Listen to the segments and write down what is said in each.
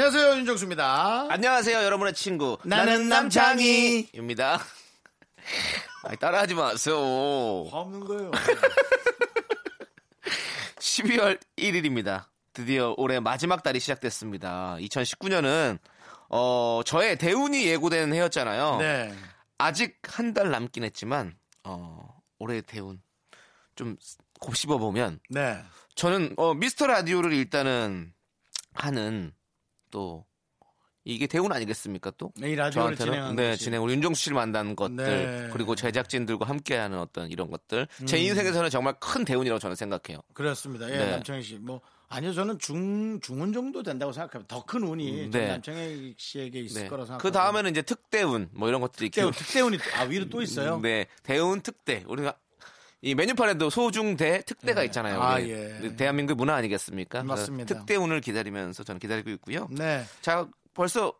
안녕하세요 윤정수입니다. 안녕하세요, 여러분의 친구. 나는 남창희. 입니다. 아니, 따라하지 마세요. 화 없는 거예요. 12월 1일입니다. 드디어 올해 마지막 달이 시작됐습니다. 2019년은 어, 저의 대운이 예고된 해였잖아요. 네. 아직 한 달 남긴 했지만 어, 올해 대운 좀 곱씹어 보면 네. 저는 어, 미스터 라디오를 일단은 하는 또 이게 대운 아니겠습니까 또? 이 라디오를 진행하는 네, 것이. 진행 우리 윤정수 씨를 만나는 것들 네. 그리고 제작진들과 함께하는 어떤 이런 것들 음. 제 인생에서는 정말 큰 대운이라고 저는 생각해요. 그렇습니다. 예, 네. 남창희 씨. 뭐 아니요, 저는 중 중운 정도 된다고 생각합니다. 더 큰 운이 음, 전 네. 남창희 씨에게 있을 네. 거라 생각. 그 다음에는 이제 특대운 뭐 이런 것들이 특대운, 기- 특대운이 아 위로 또 있어요. 네, 대운 특대 우리가 이 메뉴판에도 소중대 특대가 네. 있잖아요. 아. 예. 대한민국 문화 아니겠습니까? 맞습니다. 특대 운을 기다리면서 저는 기다리고 있고요. 네. 자, 벌써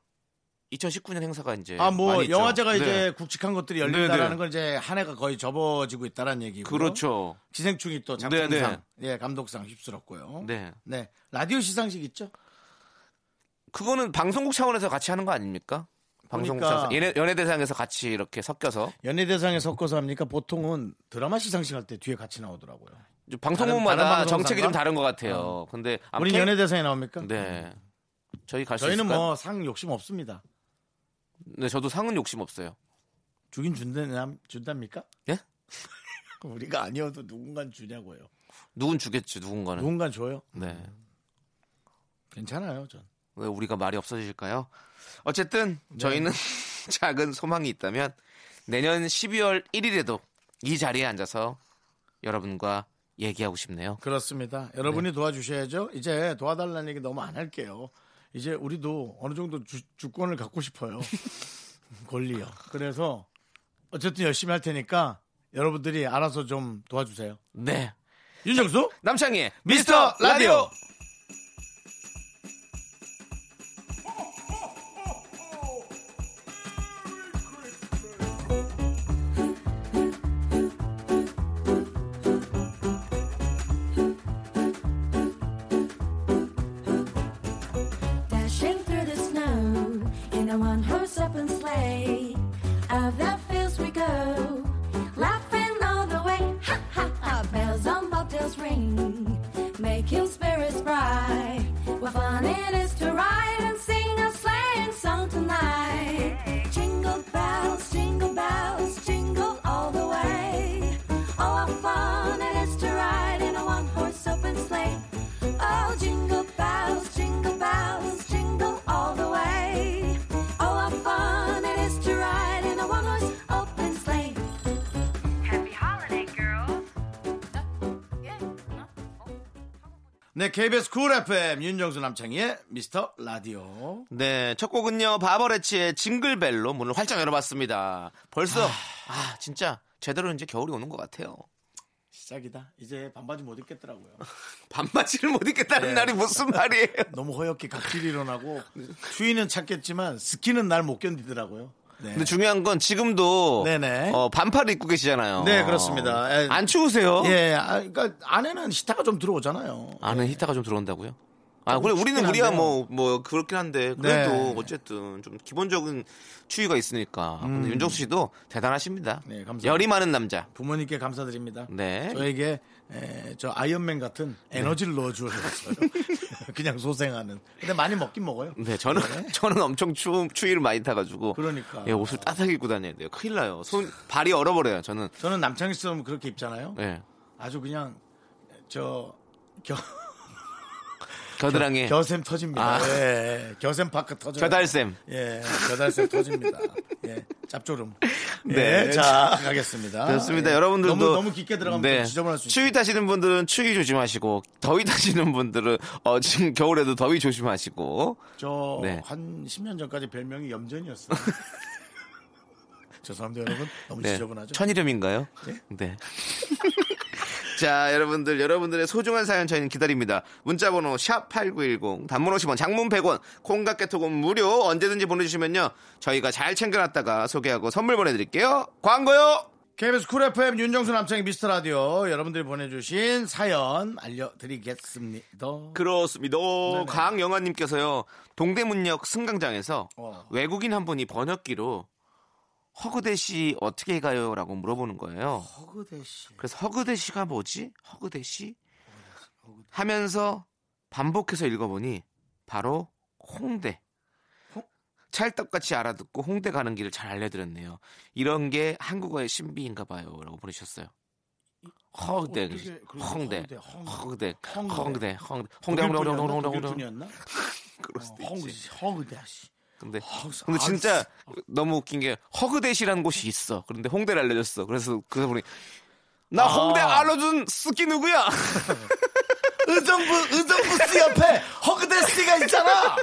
2019년 행사가 이제 아, 뭐 많이 있죠. 영화제가 네. 이제 굵직한 것들이 열린다라는 네, 네. 건 이제 한 해가 거의 접어지고 있다는 얘기고. 그렇죠. 기생충이 또 네, 작품상, 예, 감독상 휩쓸었고요. 네. 네. 라디오 시상식 있죠? 그거는 방송국 차원에서 같이 하는 거 아닙니까? 방송국 그러니까- 연예, 연예대상에서 같이 이렇게 섞여서 연예대상에 섞어서 합니까? 보통은 드라마 시상식 할 때 뒤에 같이 나오더라고요. 방송국마다 다른 정책이 좀? 다른 것 같아요. 근데 우리 연예대상에 나옵니까? 네. 저희 갈 수 저희는? 뭐 상 욕심 없습니다. 네, 저도 상은 욕심 없어요. 주긴 준다, 준답니까? 예? 우리가 아니어도 누군간 주냐고요. 누군 주겠지, 누군가는. 누군간 줘요? 네. 괜찮아요, 전. 왜 우리가 말이 없어질까요? 어쨌든 저희는 작은 소망이 있다면 내년 12월 1일에도 이 자리에 앉아서 여러분과 얘기하고 싶네요. 그렇습니다. 여러분이 도와주셔야죠. 이제 도와달라는 얘기 너무 안 할게요. 이제 우리도 어느 정도 주, 주권을 갖고 싶어요. 권리요. 그래서 어쨌든 열심히 할 테니까 여러분들이 알아서 좀 도와주세요. 네. 윤정수 남창희의 미스터 라디오. 네, KBS 쿨 FM 윤정수 남창희의 미스터 라디오. 네, 첫 곡은요. 바버렛츠의 징글벨로 문을 활짝 열어봤습니다. 벌써 아, 진짜 제대로 이제 겨울이 오는 것 같아요. 시작이다. 이제 반바지 못 입겠더라고요. 반바지를 못 입겠다는 네. 날이 무슨 말이에요? 너무 허옇게 각질이 일어나고 추위는 참겠지만 스키는 날 못 견디더라고요. 네. 근데 중요한 건 지금도. 어, 반팔을 입고 계시잖아요. 네, 그렇습니다. 에, 안 추우세요? 예, 아, 그러니까 안에는 히타가 좀 들어오잖아요. 안에 히타가 좀 들어온다고요? 아, 그래 우리는 우리야 한데요. 뭐뭐 그렇긴 한데 그래도 네. 어쨌든 좀 기본적인 추위가 있으니까. 근데 윤정수 씨도 대단하십니다. 네, 감사합니다. 열이 많은 남자. 부모님께 감사드립니다. 네. 저에게 에, 저 아이언맨 같은 에너지를 넣어주었어요. 그냥 소생하는. 근데 많이 먹긴 먹어요. 네, 저는 저는 엄청 추 추위를 많이 타가지고. 그러니까. 예, 옷을 따뜻하게 입고 다녀야 돼요. 큰일 나요. 손 발이 얼어버려요. 저는. 저는 남창희 씨처럼 그렇게 입잖아요. 예. 아주 그냥 저 겨, 겨드랑이 겨 샘 터집니다. 아. 예, 겨샘 파크 터져. 겨달샘. 예, 겨달샘 터집니다. 예, 짭조름. 네, 네. 자 가겠습니다. 좋습니다. 예. 여러분들도 너무 너무 깊게 들어가면 네. 또 지저분할 수 있어요. 추위 타시는 분들은 추위 조심하시고 더위 타시는 분들은 어, 지금 겨울에도 더위 조심하시고 저 네. 한 10년 전까지 별명이 염전이었어요. 죄송합니다, 여러분. 너무 네. 지저분하죠? 천이름인가요? 네. 네. 자, 여러분들, 여러분들의 소중한 사연 저희는 기다립니다. 문자번호 샵8910, 단문 50원, 장문 100원, 콩깍개톡은 무료 언제든지 보내주시면요. 저희가 잘 챙겨놨다가 소개하고 선물 보내드릴게요. 광고요! KBS 쿨 FM 윤정수 남창희 미스터 라디오 여러분들이 보내주신 사연 알려드리겠습니다. 그렇습니다. 강영아님께서요, 동대문역 승강장에서 어. 외국인 한 분이 번역기로 허그대 씨 어떻게 가요? 라고 물어보는 거예요. 허그대 씨. 그래서 허그대 씨가 뭐지? 허그대 씨? 하면서 반복해서 읽어보니 바로 홍대. 찰떡같이 알아듣고 홍대 가는 길을 잘 알려드렸네요. 이런 게 한국어의 신비인가 봐요. 라고 보내셨어요. 허그대, 어떻게 그렇게 홍대, 허그대, 홍대. 허그대, 홍대. 홍대, 홍대, 홍대, 홍대, 홍대, 홍대, 홍대, 홍대. 독일분이었나? 그럴 수도 어, 있지. 허그대 씨. 근데 허그- 근데 아, 진짜 너무 웃긴 게 허그대시라는 곳이 있어. 그런데 홍대를 알려줬어. 그래서 그분이 나 아. 홍대 알려준 스키 누구야? 의정부 의정부 씨 옆에 허그대 씨가 있잖아.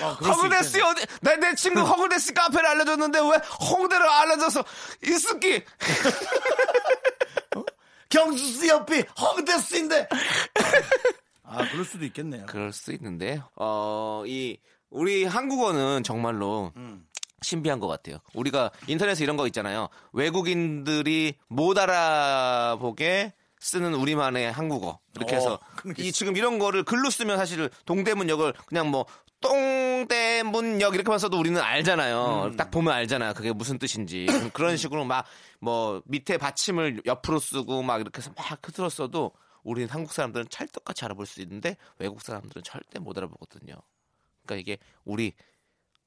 아, 허그대시 있겠네. 어디? 내 내 친구 허그대시 카페를 알려줬는데 왜 홍대를 알려줘서 이 스키? 경수 씨 옆이 허그대 씨인데. 아 그럴 수도 있겠네요. 그럴 수 있는데 어이 우리 한국어는 정말로 음. 신비한 것 같아요. 우리가 인터넷에 이런 거 있잖아요. 외국인들이 못 알아보게 쓰는 우리만의 한국어. 이렇게 어, 해서 게이 지금 이런 거를 글로 쓰면 사실 동대문역을 그냥 뭐 똥대문역 이렇게만 써도 우리는 알잖아요. 음. 딱 보면 알잖아. 그게 무슨 뜻인지. 그런 식으로 막 뭐 밑에 받침을 옆으로 쓰고 막 이렇게 해서 막 흐트러 써도 우리는 한국 사람들은 찰떡같이 알아볼 수 있는데 외국 사람들은 절대 못 알아보거든요. 그러니까 이게 우리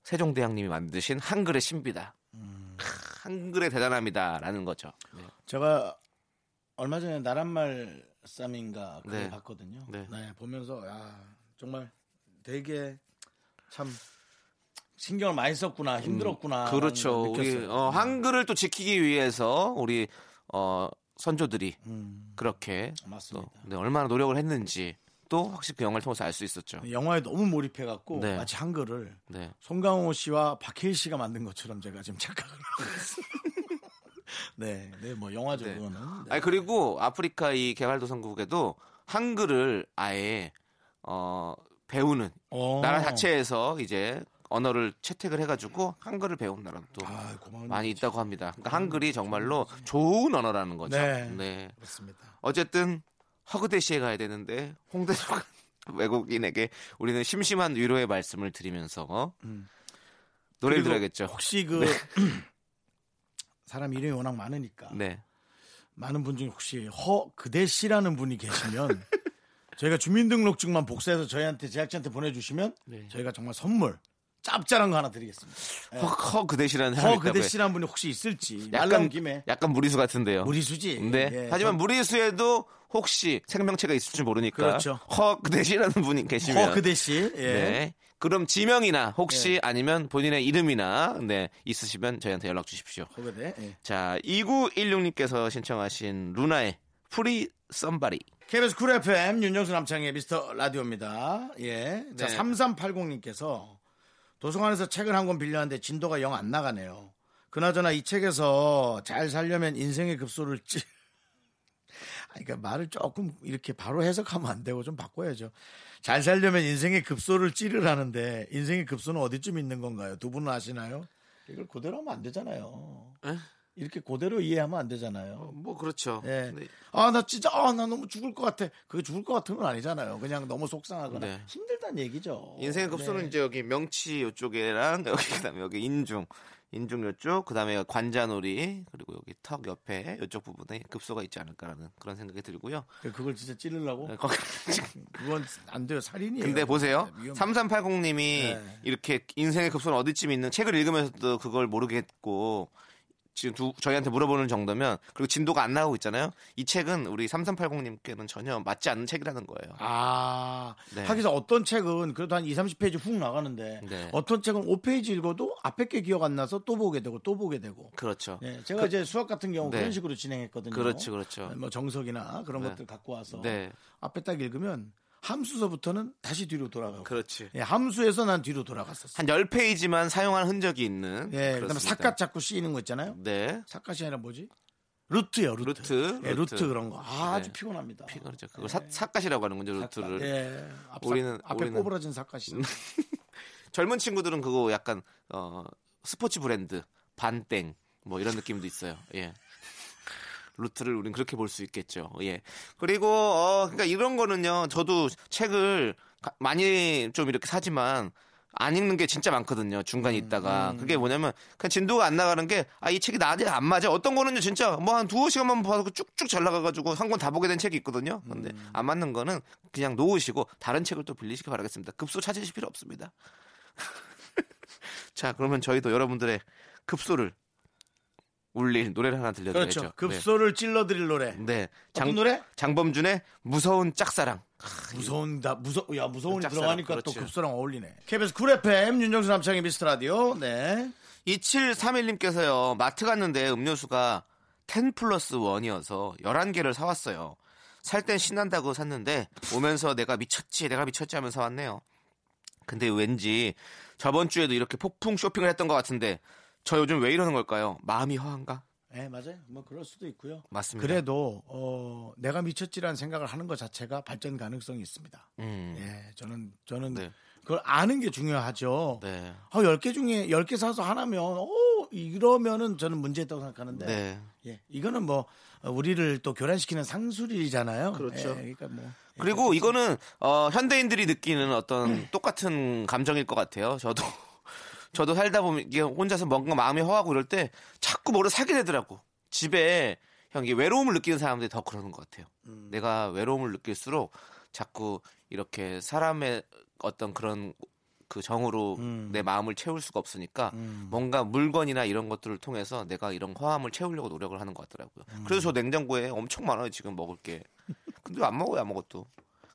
세종대왕님이 만드신 한글의 신비다. 음. 크, 한글의 대단함이다라는 거죠. 네. 제가 얼마 전에 나란말 쌈인가 그걸 네. 봤거든요. 네. 네. 보면서 야 정말 되게 참 신경을 많이 썼구나 힘들었구나. 그렇죠. 우리 느꼈어요. 어, 한글을 또 지키기 위해서 우리 어, 선조들이 음, 그렇게 맞습니다. 또 네, 얼마나 노력을 했는지 또 확실히 그 영화를 통해서 알 수 있었죠. 영화에 너무 몰입해갖고 네. 마치 한글을 네. 송강호 씨와 박해일 씨가 만든 것처럼 제가 지금 착각을 하고 있어요. 네, 네, 뭐 영화적으로는. 네. 아니 그리고 아프리카 이 개발도상국에도 한글을 아예 어, 배우는 어. 나라 자체에서 이제 언어를 채택을 해가지고 한글을 배운 나라도 아, 많이. 있다고 합니다. 그러니까 한글이 정말로 좋은 언어라는 거죠. 네. 네. 그렇습니다. 어쨌든 허그대시에 가야 되는데 홍대로 간 외국인에게 우리는 심심한 위로의 말씀을 드리면서 음. 노래를 들어야겠죠. 혹시 그 사람 이름이 워낙 많으니까 네. 많은 분 중에 혹시 허 그대 씨라는 분이 계시면 저희가 주민등록증만 복사해서 저희한테 제작진한테 보내주시면 네. 저희가 정말 선물 짭짤한 거 하나 드리겠습니다. 네. 허, 허그 대시라는 사람이 허 그대 있다고요. 씨라는 분이 혹시 있을지 말 약간 김에 약간 무리수 같은데요. 무리수지. 네. 예, 하지만 전- 무리수에도 혹시 생명체가 있을지 모르니까 그렇죠. 허그 대시라는 분이 계시면 허 그대 씨. 예. 네. 그럼 지명이나 혹시 아니면 본인의 이름이나 네 있으시면 저희한테 연락 주십시오. 허 그대. 예. 자, 2916님께서 신청하신 루나의 Free somebody. KBS 쿨 FM 윤정수 남창희 미스터 라디오입니다. 예. 자, 네. 3380님께서 도서관에서 책을 한 권 빌렸는데 진도가 영 안 나가네요. 그나저나 이 책에서 잘 살려면 인생의 급소를 찌. 그러니까 말을 조금 이렇게 바로 해석하면 안 되고 좀 바꿔야죠. 잘 살려면 인생의 급소를 찌르라는데 인생의 급소는 어디쯤 있는 건가요? 두 분은 아시나요? 이걸 그대로 하면 안 되잖아요. 에? 이렇게 그대로 이해하면 안 되잖아요. 뭐 그렇죠. 예. 네. 아, 나 진짜, 아, 나 너무 죽을 것 같아. 그게 죽을 것 같은 건 아니잖아요. 그냥 너무 속상하거나 네. 힘들다는 얘기죠. 인생의 급소는 네. 이제 여기 명치 요쪽에랑 여기 그다음에 여기 인중 인중 요쪽 그다음에 관자놀이 그리고 여기 턱 옆에 요쪽 부분에 급소가 있지 않을까라는 그런 생각이 들고요. 그걸 진짜 찌르려고? 네, 그건 안 돼요. 살인이에요. 근데 보세요. 네, 위험해요. 3380님이 네. 이렇게 인생의 급소는 어디쯤 있는 책을 읽으면서도 그걸 모르겠고 지금 두, 저희한테 물어보는 정도면 그리고 진도가 안 나오고 있잖아요. 이 책은 우리 3380님께는 전혀 맞지 않는 책이라는 거예요. 아, 네. 하기서 어떤 책은 그래도 한 2, 30페이지 훅 나가는데 네. 어떤 책은 5페이지 읽어도 앞에 게 기억 안 나서 또 보게 되고 또 보게 되고. 그렇죠. 예, 제가 이제 수학 같은 경우 네. 그런 식으로 진행했거든요. 그렇죠, 그렇죠. 뭐 정석이나 그런 네. 것들 갖고 와서 네. 앞에 딱 읽으면 함수서부터는 다시 뒤로 돌아가고. 그렇지. 예, 함수에서 난 뒤로 돌아갔었어. 한 10페이지만 사용한 흔적이 있는 예, 그다음에 그렇습니다. 삿갓 자꾸 씌이는 거 있잖아요. 네. 삿갓이 아니라 뭐지? 루트요, 루트. 루트, 예, 루트, 루트. 그런 거. 아, 네. 피곤합니다. 피곤하죠. 사, 삿갓이라고 하는 거죠, 루트를. 예. 앞, 우리는- 앞에 우리는- 꼬부라진 삿갓이. 젊은 친구들은 그거 약간 어 스포츠 브랜드 반땡 뭐 이런 느낌도 있어요. 예. 루트를 우리는 그렇게 볼 수 있겠죠. 예. 그리고 어 그러니까 이런 거는요. 저도 책을 가- 많이 좀 이렇게 사지만 안 읽는 게 진짜 많거든요. 중간에 있다가. 그게 뭐냐면 그냥 진도가 안 나가는 게 아 이 책이 나한테 안 맞아. 어떤 거는요 진짜 뭐 한 두어 시간만 봐도 쭉쭉 잘 나가 가지고 한 권 다 보게 된 책이 있거든요. 근데 안 맞는 거는 그냥 놓으시고 다른 책을 또 빌리시기 바라겠습니다. 급소 찾으실 필요 없습니다. 자, 그러면 저희도 여러분들의 급소를 울릴 노래를 하나 들려드려야죠. 그렇죠. 급소를 찔러드릴 노래. 네. 네. 어떤 노래? 장범준의 무서운 짝사랑. 무서운 다 무서 야 무서운이 짝사랑, 들어가니까 또 그렇죠. 급소랑 어울리네. KBS 쿨 FM 윤정수 남창희 미스터 라디오. 네. 2731님께서요, 마트 갔는데 음료수가 10 플러스 1이어서 11개를 사왔어요. 살 땐 신난다고 샀는데, 오면서 내가 미쳤지, 내가 미쳤지 하면서 왔네요. 근데 왠지 저번 주에도 이렇게 폭풍 쇼핑을 했던 것 같은데, 저 요즘 왜 이러는 걸까요? 마음이 허한가? 네, 맞아요. 뭐 그럴 수도 있고요. 맞습니다. 그래도 어, 내가 미쳤지라는 생각을 하는 것 자체가 발전 가능성이 있습니다. 음, 예, 저는 저는 네. 그걸 아는 게 중요하죠. 네. 어, 10개 중에 10개 사서 하나면 어, 이러면은 저는 문제 있다고 생각하는데. 네. 예, 이거는 뭐 어, 우리를 또 교란시키는 상술이잖아요. 그렇죠. 예, 그러니까 뭐 예, 그리고 이거는 어, 현대인들이 느끼는 어떤 똑같은 감정일 것 같아요. 저도 저도 살다 보면 이게 혼자서 뭔가 마음이 허하고 이럴 때 자꾸 뭐를 사게 되더라고. 집에 형 이게 외로움을 느끼는 사람들이 더 그러는 것 같아요. 내가 외로움을 느낄수록 자꾸 이렇게 사람의 어떤 그런 그 정으로 내 마음을 채울 수가 없으니까 뭔가 물건이나 이런 것들을 통해서 내가 이런 허함을 채우려고 노력을 하는 것 같더라고요. 그래서 저 냉장고에 엄청 많아요 지금 먹을 게. 근데 안 먹어요 아무것도.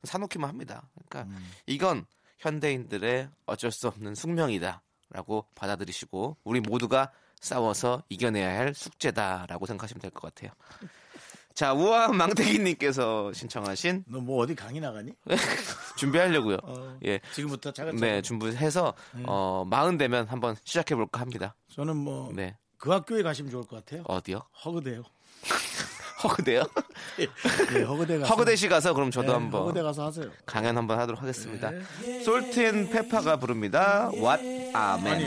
사놓기만 합니다. 그러니까 이건 현대인들의 어쩔 수 없는 숙명이다 라고 받아들이시고 우리 모두가 싸워서 이겨내야 할 숙제다라고 생각하시면 될 것 같아요. 자 우아한 망태기님께서 신청하신 너 뭐 어디 강의 나가니? 준비하려고요. 어, 예. 지금부터 차근차근. 네, 준비해서 어 마흔 되면 한번 시작해 볼까 합니다. 저는 뭐그 네, 학교에 가시면 좋을 것 같아요. 어디요? 허그대요. 허그대요? 예, 허그대 가서. 허그대시 가서 그럼 저도 네, 한번 허그대 가서 하세요. 강연 한번 하도록 하겠습니다. 네. Salt-N-Pepa가 부릅니다. What a Man. 아니,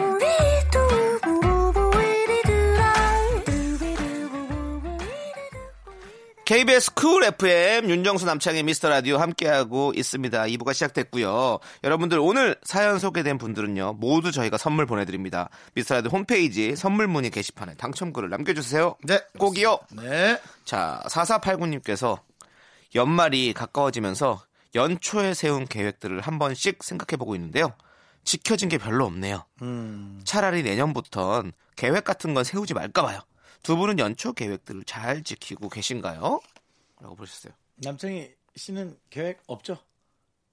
KBS 쿨 FM 윤정수 남창희 미스터 라디오 함께하고 있습니다. 2부가 시작됐고요. 여러분들 오늘 사연 소개된 분들은요. 모두 저희가 선물 보내드립니다. 미스터 라디오 홈페이지 선물 문의 게시판에 당첨글을 남겨주세요. 네. 꼭이요. 네. 자, 4489님께서 연말이 가까워지면서 연초에 세운 계획들을 한 번씩 생각해 보고 있는데요. 지켜진 게 별로 없네요. 음. 차라리 내년부턴 계획 같은 건 세우지 말까 봐요. 두 분은 연초 계획들을 잘 지키고 계신가요? 라고 보셨어요. 남창희 씨는 계획 없죠?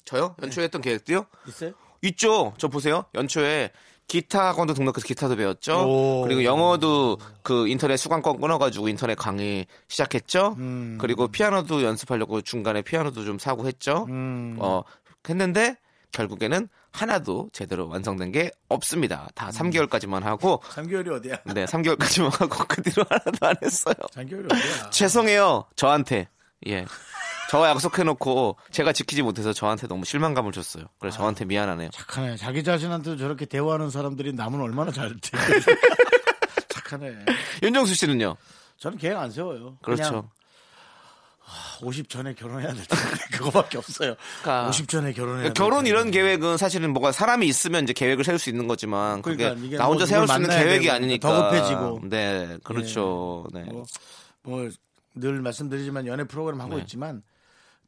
저요? 연초에 했던 계획도요? 있어요? 있죠. 저 보세요. 연초에 기타 학원도 등록해서 기타도 배웠죠. 오. 그리고 영어도 그 인터넷 수강권 끊어가지고 인터넷 강의 시작했죠. 음. 그리고 피아노도 연습하려고 중간에 피아노도 좀 사고 했죠. 음. 어, 했는데 결국에는 하나도 제대로 완성된 게 없습니다. 다 3개월까지만 하고 3개월이 어디야? 네, 3개월까지만 하고 그 뒤로 하나도 안 했어요. 3개월이 어디야? 죄송해요. 저한테. 예. 저와 약속해놓고 제가 지키지 못해서 저한테 너무 실망감을 줬어요. 그래서 저한테 미안하네요. 착하네. 자기 자신한테 저렇게 대화하는 사람들이 남은 얼마나 잘 돼. 착하네. 윤정수 씨는요? 저는 계획 안 세워요. 그렇죠. 그냥 50 전에 결혼해야 될 텐데 그거밖에 없어요. 그러니까 50 전에 결혼해야 될 결혼. 이런 계획은 사실은 뭐가 사람이 있으면 이제 계획을 세울 수 있는 거지만 그게 그러니까 나 혼자 뭐 세울 수 있는 계획이 되고 아니니까 더 급해지고. 네, 그렇죠. 네. 뭐, 뭐, 늘 말씀드리지만 연애 프로그램 하고 네. 있지만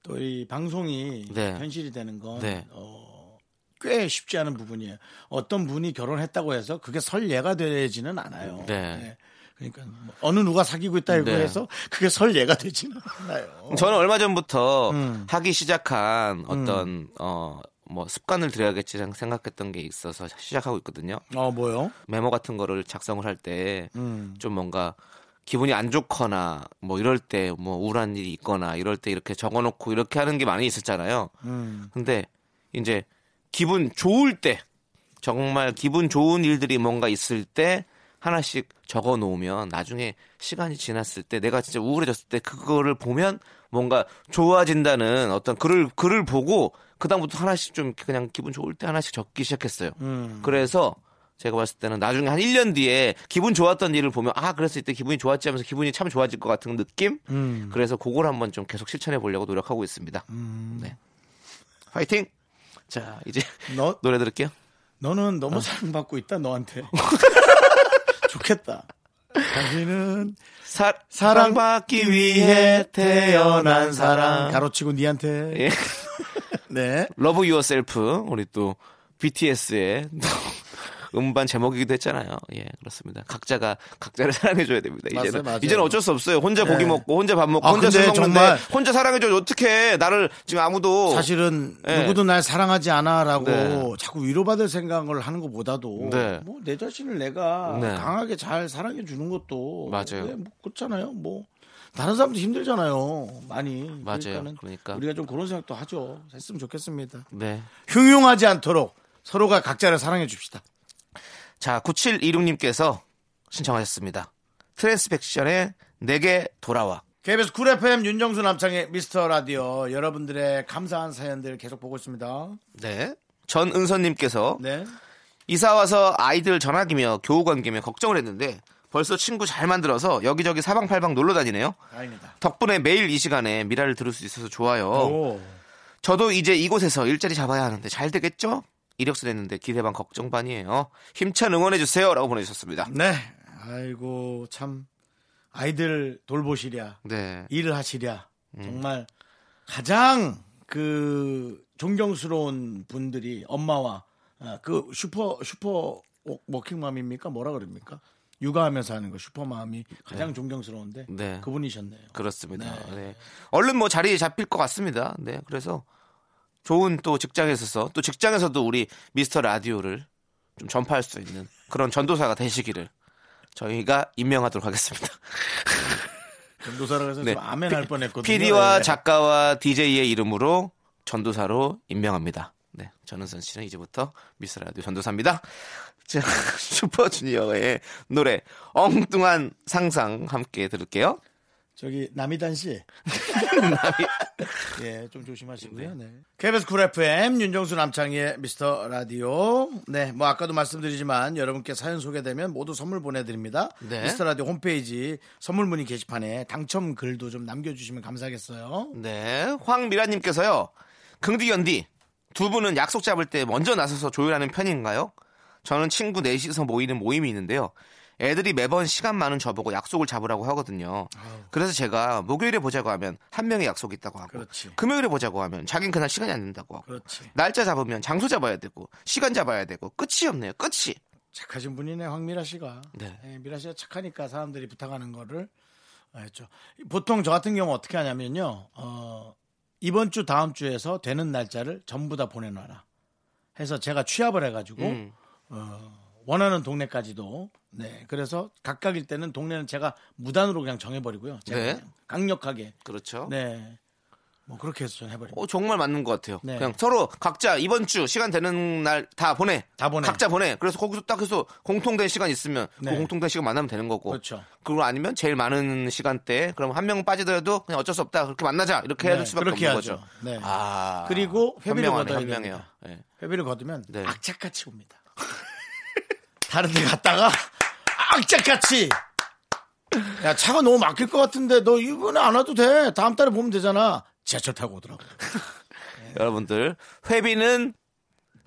또 이 방송이 네. 현실이 되는 건 네. 어, 꽤 쉽지 않은 부분이에요. 어떤 분이 결혼했다고 해서 그게 설예가 되지는 않아요. 네. 그러니까 뭐 어느 누가 사귀고 있다 이거 네. 해서 그게 설 예가 되지는 않아요. 저는 얼마 전부터 음. 하기 시작한 어떤 어뭐 습관을 들여야겠지 생각했던 게 있어서 시작하고 있거든요. 어 뭐요? 메모 같은 거를 작성을 할 때좀 음. 뭔가 기분이 안 좋거나 뭐 이럴 때 뭐 우울한 일이 있거나 이럴 때 이렇게 적어놓고 이렇게 하는 게 많이 있었잖아요. 음. 근데 이제 기분 좋을 때 정말 기분 좋은 일들이 뭔가 있을 때 하나씩 적어 놓으면 나중에 시간이 지났을 때 내가 진짜 우울해졌을 때 그거를 보면 뭔가 좋아진다는 어떤 글을 글을 보고 그다음부터 하나씩 좀 그냥 기분 좋을 때 하나씩 적기 시작했어요. 음. 그래서 제가 봤을 때는 나중에 한 1년 뒤에 기분 좋았던 일을 보면 아 그래서 이때 기분이 좋았지 하면서 기분이 참 좋아질 것 같은 느낌? 음. 그래서 그걸 한번 좀 계속 실천해 보려고 노력하고 있습니다. 네. 화이팅! 자, 이제 너 노래 들을게요. 너는 너무 사랑받고 있다 너한테. 좋겠다. 당신은 사, 사랑받기 위해 태어난 사람. 가로치고 니한테. 예. 네. Love Yourself 우리 또 BTS의 음반 제목이기도 했잖아요. 예, 그렇습니다. 각자가 각자를 사랑해줘야 됩니다. 이제는 맞아요, 맞아요. 이제는 어쩔 수 없어요. 혼자 네. 고기 먹고 혼자 밥 먹고 아, 혼자 술 먹는데 정말- 혼자 사랑해줘 어떻게 나를 지금 아무도 사실은 네. 누구도 날 사랑하지 않아라고 네. 자꾸 위로받을 생각을 하는 것보다도 네. 뭐 내 자신을 내가 네. 강하게 잘 사랑해 주는 것도 맞아요. 네, 뭐 그렇잖아요. 뭐 다른 사람도 힘들잖아요. 많이. 맞아요. 그러니까. 우리가 좀 그런 생각도 하죠. 했으면 좋겠습니다. 네. 흉흉하지 않도록 서로가 각자를 사랑해 줍시다. 자, 9726님께서 신청하셨습니다. 트랜스픽션의 내게 돌아와. KBS 쿨 FM 윤정수 남창희의 미스터 라디오 여러분들의 감사한 사연들 계속 보고 있습니다. 네. 전은선님께서 네. 이사 와서 아이들 전학이며 교우 관계며 걱정을 했는데 벌써 친구 잘 만들어서 여기저기 사방팔방 놀러 다니네요. 다행이다. 덕분에 매일 이 시간에 미라를 들을 수 있어서 좋아요. 오. 저도 이제 이곳에서 일자리 잡아야 하는데 잘 되겠죠? 이력서 냈는데 기대 반 걱정 반이에요. 힘찬 응원해 주세요라고 보내주셨습니다. 네. 아이고 참 아이들 돌보시랴 네. 일을 하시랴 음. 정말 가장 그 존경스러운 분들이 엄마와 아, 그 슈퍼 슈퍼 워킹맘입니까 뭐라 그럽니까 육아하면서 하는 거 슈퍼맘이 가장 존경스러운데 네. 그분이셨네요. 그렇습니다. 네. 네. 얼른 뭐 자리 잡힐 것 같습니다. 네. 그래서 좋은 또 직장에 있어서 또 직장에서도 우리 미스터 라디오를 좀 전파할 수 있는 그런 전도사가 되시기를 저희가 임명하도록 하겠습니다. 전도사라고 해서 네. 좀 아멘 할 뻔했거든요. PD와 네. 작가와 DJ의 이름으로 전도사로 임명합니다. 네, 전은선 씨는 이제부터 미스터 라디오 전도사입니다. 자, 슈퍼주니어의 노래 엉뚱한 상상 함께 들을게요. 저기 남이단 씨. 예, 좀 조심하시고요. 네. KBS 쿨 FM 윤정수 남창희의 미스터 라디오. 네, 뭐 아까도 말씀드리지만 여러분께 사연 소개되면 모두 선물 보내드립니다. 네. 미스터 라디오 홈페이지 선물 문의 게시판에 당첨 글도 좀 남겨주시면 감사하겠어요. 네, 황미라님께서요. 긍디 연디 두 분은 약속 잡을 때 먼저 나서서 조율하는 편인가요? 저는 친구 넷이서 모이는 모임이 있는데요. 애들이 매번 시간 많은 저보고 약속을 잡으라고 하거든요. 그래서 제가 목요일에 보자고 하면 한 명이 약속이 있다고 하고 그렇지. 금요일에 보자고 하면 자긴 그날 시간이 안 된다고 하고 그렇지. 날짜 잡으면 장소 잡아야 되고 시간 잡아야 되고 끝이 없네요. 끝이. 착하신 분이네 황미라 씨가. 네. 예, 미라 씨가 착하니까 사람들이 부탁하는 거를 했죠. 보통 저 같은 경우 어떻게 하냐면요. 어, 이번 주 다음 주에서 되는 날짜를 전부 다 보내놔라. 해서 제가 취합을 해가지고 음. 어, 원하는 동네까지도 네 그래서 각각일 때는 동네는 제가 무단으로 그냥 정해버리고요. 제가 네. 그냥 강력하게 그렇죠. 네. 뭐 그렇게 해서 전 해버립니다. 어, 정말 맞는 것 같아요. 네. 그냥 서로 각자 이번 주 시간 되는 날 다 보내. 다 보내. 각자 보내. 그래서 거기서 딱 해서 공통된 시간 있으면 네. 그 공통된 시간 만나면 되는 거고. 그렇죠. 그리고 아니면 제일 많은 시간대 그럼 한 명 빠지더라도 그냥 어쩔 수 없다. 그렇게 만나자. 이렇게 해야 네, 될 수밖에 그렇게 없는 해야죠. 거죠. 네. 아. 그리고 회비를 현명해요. 됩니다. 네. 회비를 거두면 네. 악착같이 옵니다. 다른 데 갔다가 악착같이 야 차가 너무 막힐 것 같은데 너 이번에 안 와도 돼. 다음 달에 보면 되잖아. 지하철 타고 오더라고. 여러분들 회비는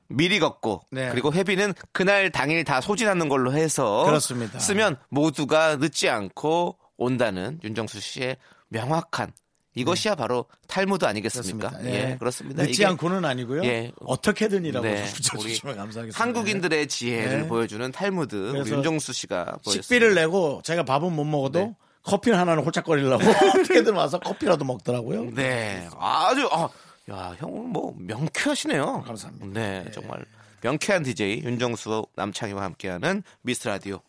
미리 걷고 네. 그리고 회비는 그날 당일 다 소진하는 걸로 해서 그렇습니다. 쓰면 모두가 늦지 않고 온다는 윤정수 씨의 명확한 이것이야 바로 탈무드 아니겠습니까? 그렇습니다. 예, 예. 그렇습니다. 늦지 이게 않고는 아니고요. 예. 어떻게든이라고 네, 좀 붙여주시면 감사하겠습니다. 한국인들의 지혜를 네. 보여주는 탈무드 우리 윤정수 씨가 보였습니다. 식비를 내고 제가 밥은 못 먹어도 네. 커피 하나는 홀짝거리려고 어떻게든 와서 커피라도 먹더라고요. 네, 아주 아, 야, 형은 뭐 명쾌하시네요. 감사합니다. 네, 정말 명쾌한 DJ 윤정수 남창희와 함께하는 미스 라디오.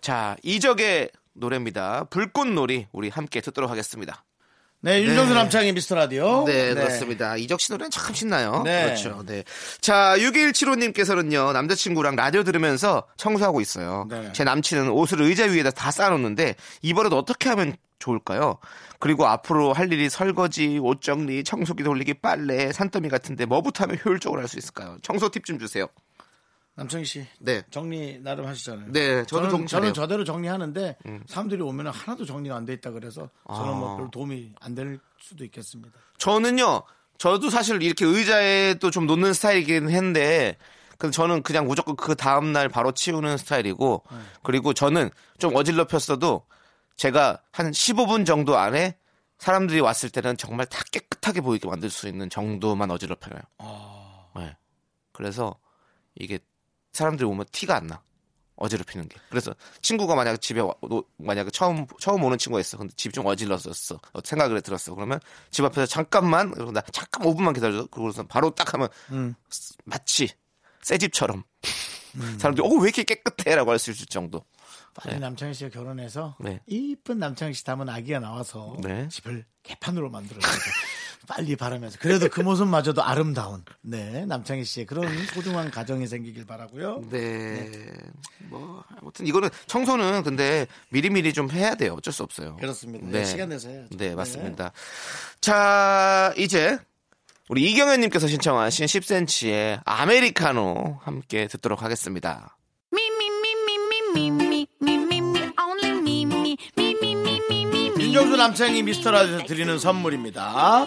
자, 이적의 노래입니다. 불꽃놀이 우리 함께 듣도록 하겠습니다. 네, 윤정수 네. 남창희 미스터 라디오. 네, 그렇습니다. 이적 씨 노래는 참 신나요. 네. 그렇죠. 네. 자, 6175님께서는요, 남자친구랑 라디오 들으면서 청소하고 있어요. 네. 제 남친은 옷을 의자 위에다 다 쌓아놓는데, 이번에도 어떻게 하면 좋을까요? 그리고 앞으로 할 일이 설거지, 옷 정리, 청소기 돌리기, 빨래, 산더미 같은데 뭐부터 하면 효율적으로 할 수 있을까요? 청소 팁 좀 주세요. 남창희 씨. 네. 정리 나름 하시잖아요. 네, 저는. 음. 저는 저대로 정리하는데 사람들이 오면 하나도 정리가 안 돼 있다 그래서 저는 아. 뭐별 도움이 안 될 수도 있겠습니다. 저는요, 저도 사실 이렇게 의자에 또 좀 놓는 스타일이긴 했는데, 근데 저는 그냥 무조건 그 다음 날 바로 치우는 스타일이고, 그리고 저는 좀 어질럽혔어도 제가 한 15분 정도 안에 사람들이 왔을 때는 정말 다 깨끗하게 보이게 만들 수 있는 정도만 어지럽혀요. 네. 그래서 이게 사람들이 오면 티가 안 나. 어지럽히는 게. 그래서 친구가 만약 집에 와, 노- 만약에 처음 처음 오는 친구가 있어. 근데 집이 좀 어질렀었어. 어, 생각을 들었어. 그러면 집 앞에서 잠깐만 그러고 나 잠깐 5분만 기다려. 그러고서 바로 딱 하면 음. 마치 새 집처럼 사람들이 어 왜 이렇게 깨끗해라고 할 수 있을 정도. 빨리 남창희 씨가 결혼해서 네. 이쁜 남창희 씨 닮은 아기가 나와서 네. 집을 개판으로 만들어서 빨리 바라면서 그래도 그 모습마저도 아름다운 네 남창희 씨의 그런 소중한 가정이 생기길 바라고요. 네. 네. 뭐 아무튼 이거는 청소는 근데 미리미리 좀 해야 돼요. 어쩔 수 없어요. 그렇습니다. 네. 시간 내서 해야죠. 네, 맞습니다. 자, 이제 우리 이경현 님께서 신청하신 10cm의 아메리카노 함께 듣도록 하겠습니다. 윤정수 남창희 미스터라디오에서 드리는 선물입니다.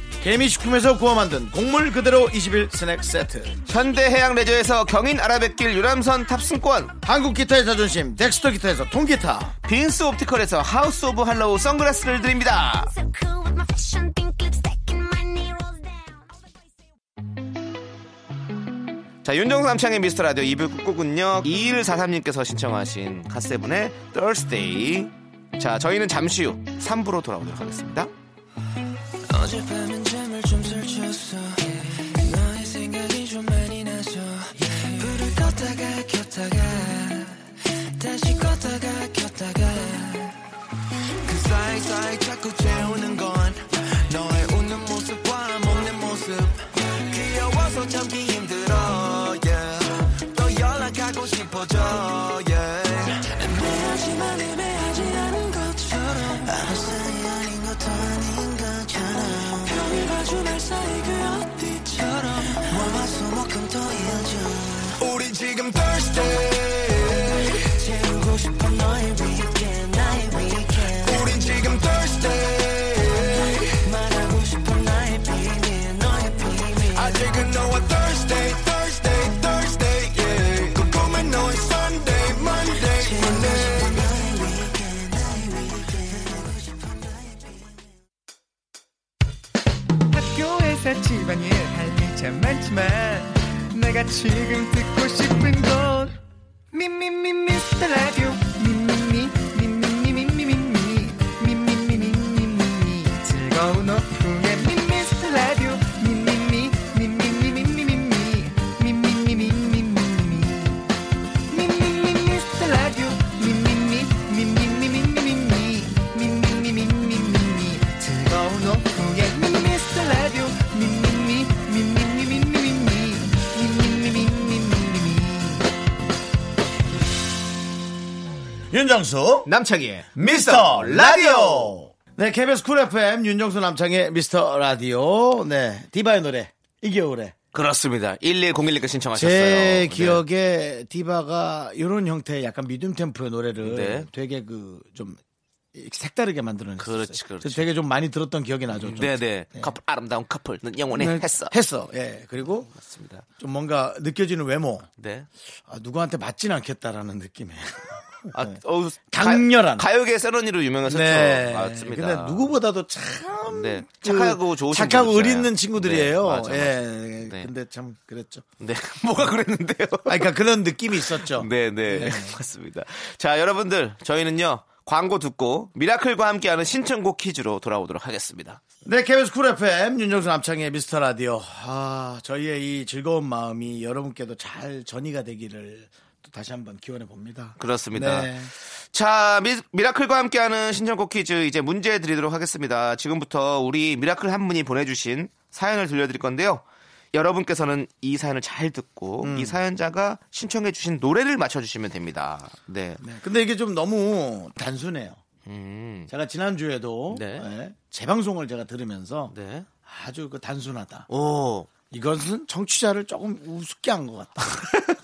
개미식품에서 구워 만든 곡물 그대로 21 스낵 세트 현대해양 레저에서 경인 아라뱃길 유람선 탑승권, 한국 기타의 자존심 덱스터 기타에서 통기타 빈스 옵티컬에서 하우스 오브 할로우 선글라스를 드립니다. 자, 윤정수 남창의 미스터 라디오 2부 끝곡은요, 2143님께서 신청하신 갓세븐의 Thursday. 자, 저희는 잠시 후 3부로 돌아오도록 하겠습니다. 어젯밤은 closer 내 윤정수 남창희의 미스터 라디오. 네, KBS 쿨 FM 윤정수 남창희의 미스터 라디오. 네, 디바의 노래 이 겨울에. 그렇습니다. 1101님께 신청하셨어요. 제 네. 기억에 디바가 이런 형태의 약간 medium 템포의 노래를 네. 되게 그 좀 색다르게 만들어냈어요. 그렇지, 그렇지. 되게 좀 많이 들었던 기억이 나죠. 좀. 네네. 커플, 아름다운 커플은 영원히 네, 했어. 했어. 예. 그리고 맞습니다. 좀 뭔가 느껴지는 외모. 네. 아, 누구한테 맞진 않겠다라는 느낌에. 아, 어우, 강렬한. 가요계 센 언니로 유명하셨죠. 네. 맞습니다. 근데 누구보다도 참 네. 그 착하고 좋으신 착하고. 의리 있는 친구들이에요. 네, 맞아, 예. 맞아. 네. 근데 참 그랬죠. 네. 뭐가 그랬는데요? 아, 그러니까 그런 느낌이 있었죠. 네, 네. 맞습니다. 자, 여러분들, 저희는요, 광고 듣고 미라클과 함께하는 신청곡 퀴즈로 돌아오도록 하겠습니다. 네, KBS 쿨 FM 윤정수 남창희의 미스터 라디오. 아, 저희의 이 즐거운 마음이 여러분께도 잘 전이가 되기를 또 다시 한번 기원해 봅니다. 그렇습니다. 네. 자, 미라클과 함께하는 신청곡 퀴즈 이제 문제 드리도록 하겠습니다. 지금부터 우리 미라클 한 분이 보내주신 사연을 들려드릴 건데요. 여러분께서는 이 사연을 잘 듣고 음. 이 사연자가 신청해 주신 노래를 맞춰주시면 됩니다. 네. 네. 근데 이게 좀 너무 단순해요. 음. 제가 지난주에도 네. 예, 재방송을 제가 들으면서 네. 아주 그 단순하다. 오. 이것은 청취자를 조금 우습게 한 것 같다.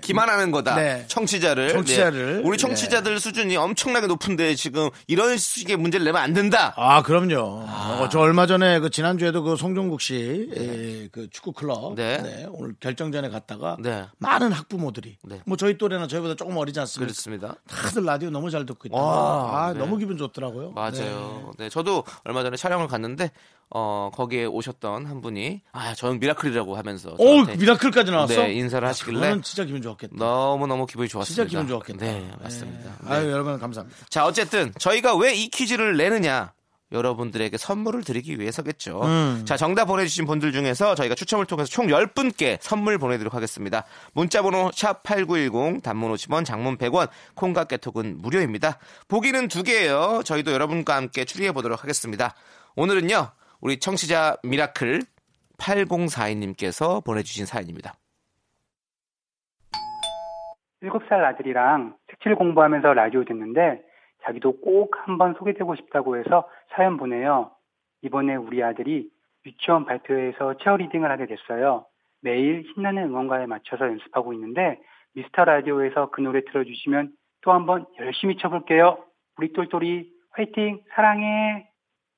기만하는 거다. 네. 청취자를. 청취자를. 네. 우리 청취자들 수준이 엄청나게 높은데 지금 이런 식의 문제를 내면 안 된다. 아, 그럼요. 어, 저 얼마 전에 그 지난주에도 그 송종국 씨, 에, 그 축구 클럽. 네. 네, 오늘 결정전에 갔다가 네. 많은 학부모들이 네. 뭐 저희 또래나 저희보다 조금 어리지 않습니까? 그렇습니다. 다들 라디오 너무 잘 듣고 있다. 와, 아, 네. 너무 기분 좋더라고요. 맞아요. 네. 저도 얼마 전에 촬영을 갔는데 어 거기에 오셨던 한 분이 아 저는 미라클이라고 하면서 오, 미라클까지 나왔어? 네, 인사를 야, 하시길래 그거는 진짜 기분 좋았겠다. 너무 너무 기분이 좋았습니다. 진짜 기분 좋았겠다. 네, 맞습니다. 네. 네. 아유, 여러분 감사합니다. 자 어쨌든 저희가 왜 이 퀴즈를 내느냐? 여러분들에게 선물을 드리기 위해서겠죠. 음. 자, 정답 보내주신 분들 중에서 저희가 추첨을 통해서 총 10분께 선물 보내드리도록 하겠습니다. 문자번호 샵8910, 단문 50원, 장문 100원, 콩과 깨톡은 무료입니다. 보기는 두 개예요. 저희도 여러분과 함께 추리해보도록 하겠습니다. 오늘은요, 우리 청취자 미라클 8042님께서 보내주신 사연입니다. 7살 아들이랑 색칠 공부하면서 라디오 듣는데 자기도 꼭 한번 소개되고 싶다고 해서 사연 보내요. 이번에 우리 아들이 유치원 발표회에서 치어리딩을 하게 됐어요. 매일 신나는 응원가에 맞춰서 연습하고 있는데 미스터 라디오에서 그 노래 틀어주시면 또 한번 열심히 쳐볼게요. 우리 똘똘이 화이팅 사랑해.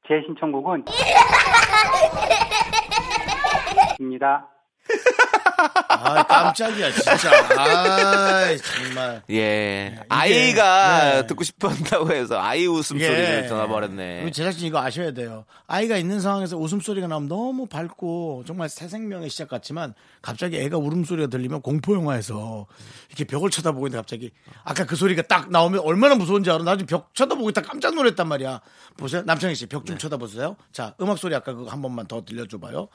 제 신청곡은 입니다. 아, 깜짝이야, 진짜. 아, 정말. 예. 아이가 네. 듣고 싶어 한다고 해서 아이 웃음소리를 전화버렸네. 우리 제작진 이거 아셔야 돼요. 아이가 있는 상황에서 웃음소리가 나오면 너무 밝고 정말 새 생명의 시작 같지만 갑자기 애가 울음소리가 들리면 공포영화에서 이렇게 벽을 쳐다보고 있는데 갑자기 아까 그 소리가 딱 나오면 얼마나 무서운지 알아. 나중에 벽 쳐다보고 있다 깜짝 놀랐단 말이야. 보세요. 남창희 씨 벽좀 네. 쳐다보세요. 자, 음악 소리 아까 그거 한 번만 더 들려줘봐요.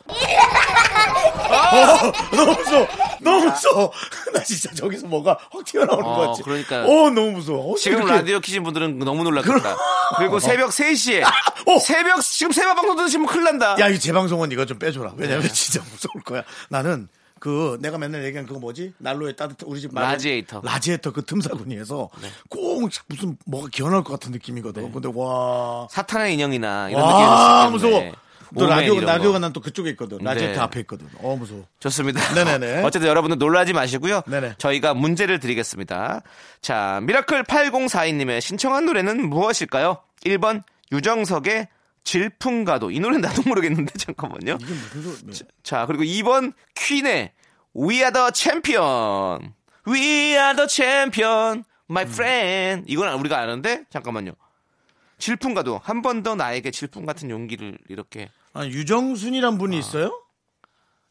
어, 너무 무서워. 너무 무서워. 나 진짜 저기서 뭐가 확 튀어나오는 어, 거 같지. 그러니까. 어, 너무 무서워. 지금 어떻게- 라디오 키신 분들은 너무 놀랐겠다. 그리고 새벽 3시에 어. 새벽 지금 새벽 방송 들으시면 큰일 난다. 야, 이 재방송은 이거 좀 빼줘라. 네. 왜냐면 진짜 무서울 거야. 나는 그 내가 맨날 얘기한 그거 뭐지? 난로에 따뜻한 우리 집 난로- 라지에이터. 라지에이터 그 틈사구니에서 꼭 무슨 뭐가 기어나올 것 같은 느낌이거든. 근데 와. 사탄의 인형이나 이런 와, 느낌이. 무서워. 또 라디오 라디오가 거. 난 또 그쪽에 있거든. 라디오 네. 그 앞에 있거든. 어 무서워. 좋습니다. 네네네. 어쨌든 여러분들 놀라지 마시고요. 네네. 저희가 문제를 드리겠습니다. 자, 미라클 8042님의 신청한 노래는 무엇일까요? 1번 유정석의 질풍가도. 이 노래는 나도 모르겠는데 잠깐만요. 이게 무슨 소리? 자, 그리고 2번 퀸의 We are the champion. We are the champion. My friend. 이건 우리가 아는데 잠깐만요. 질풍가도 한 번 더 나에게 질풍 같은 용기를 이렇게 아, 유정순이란 분이 있어요?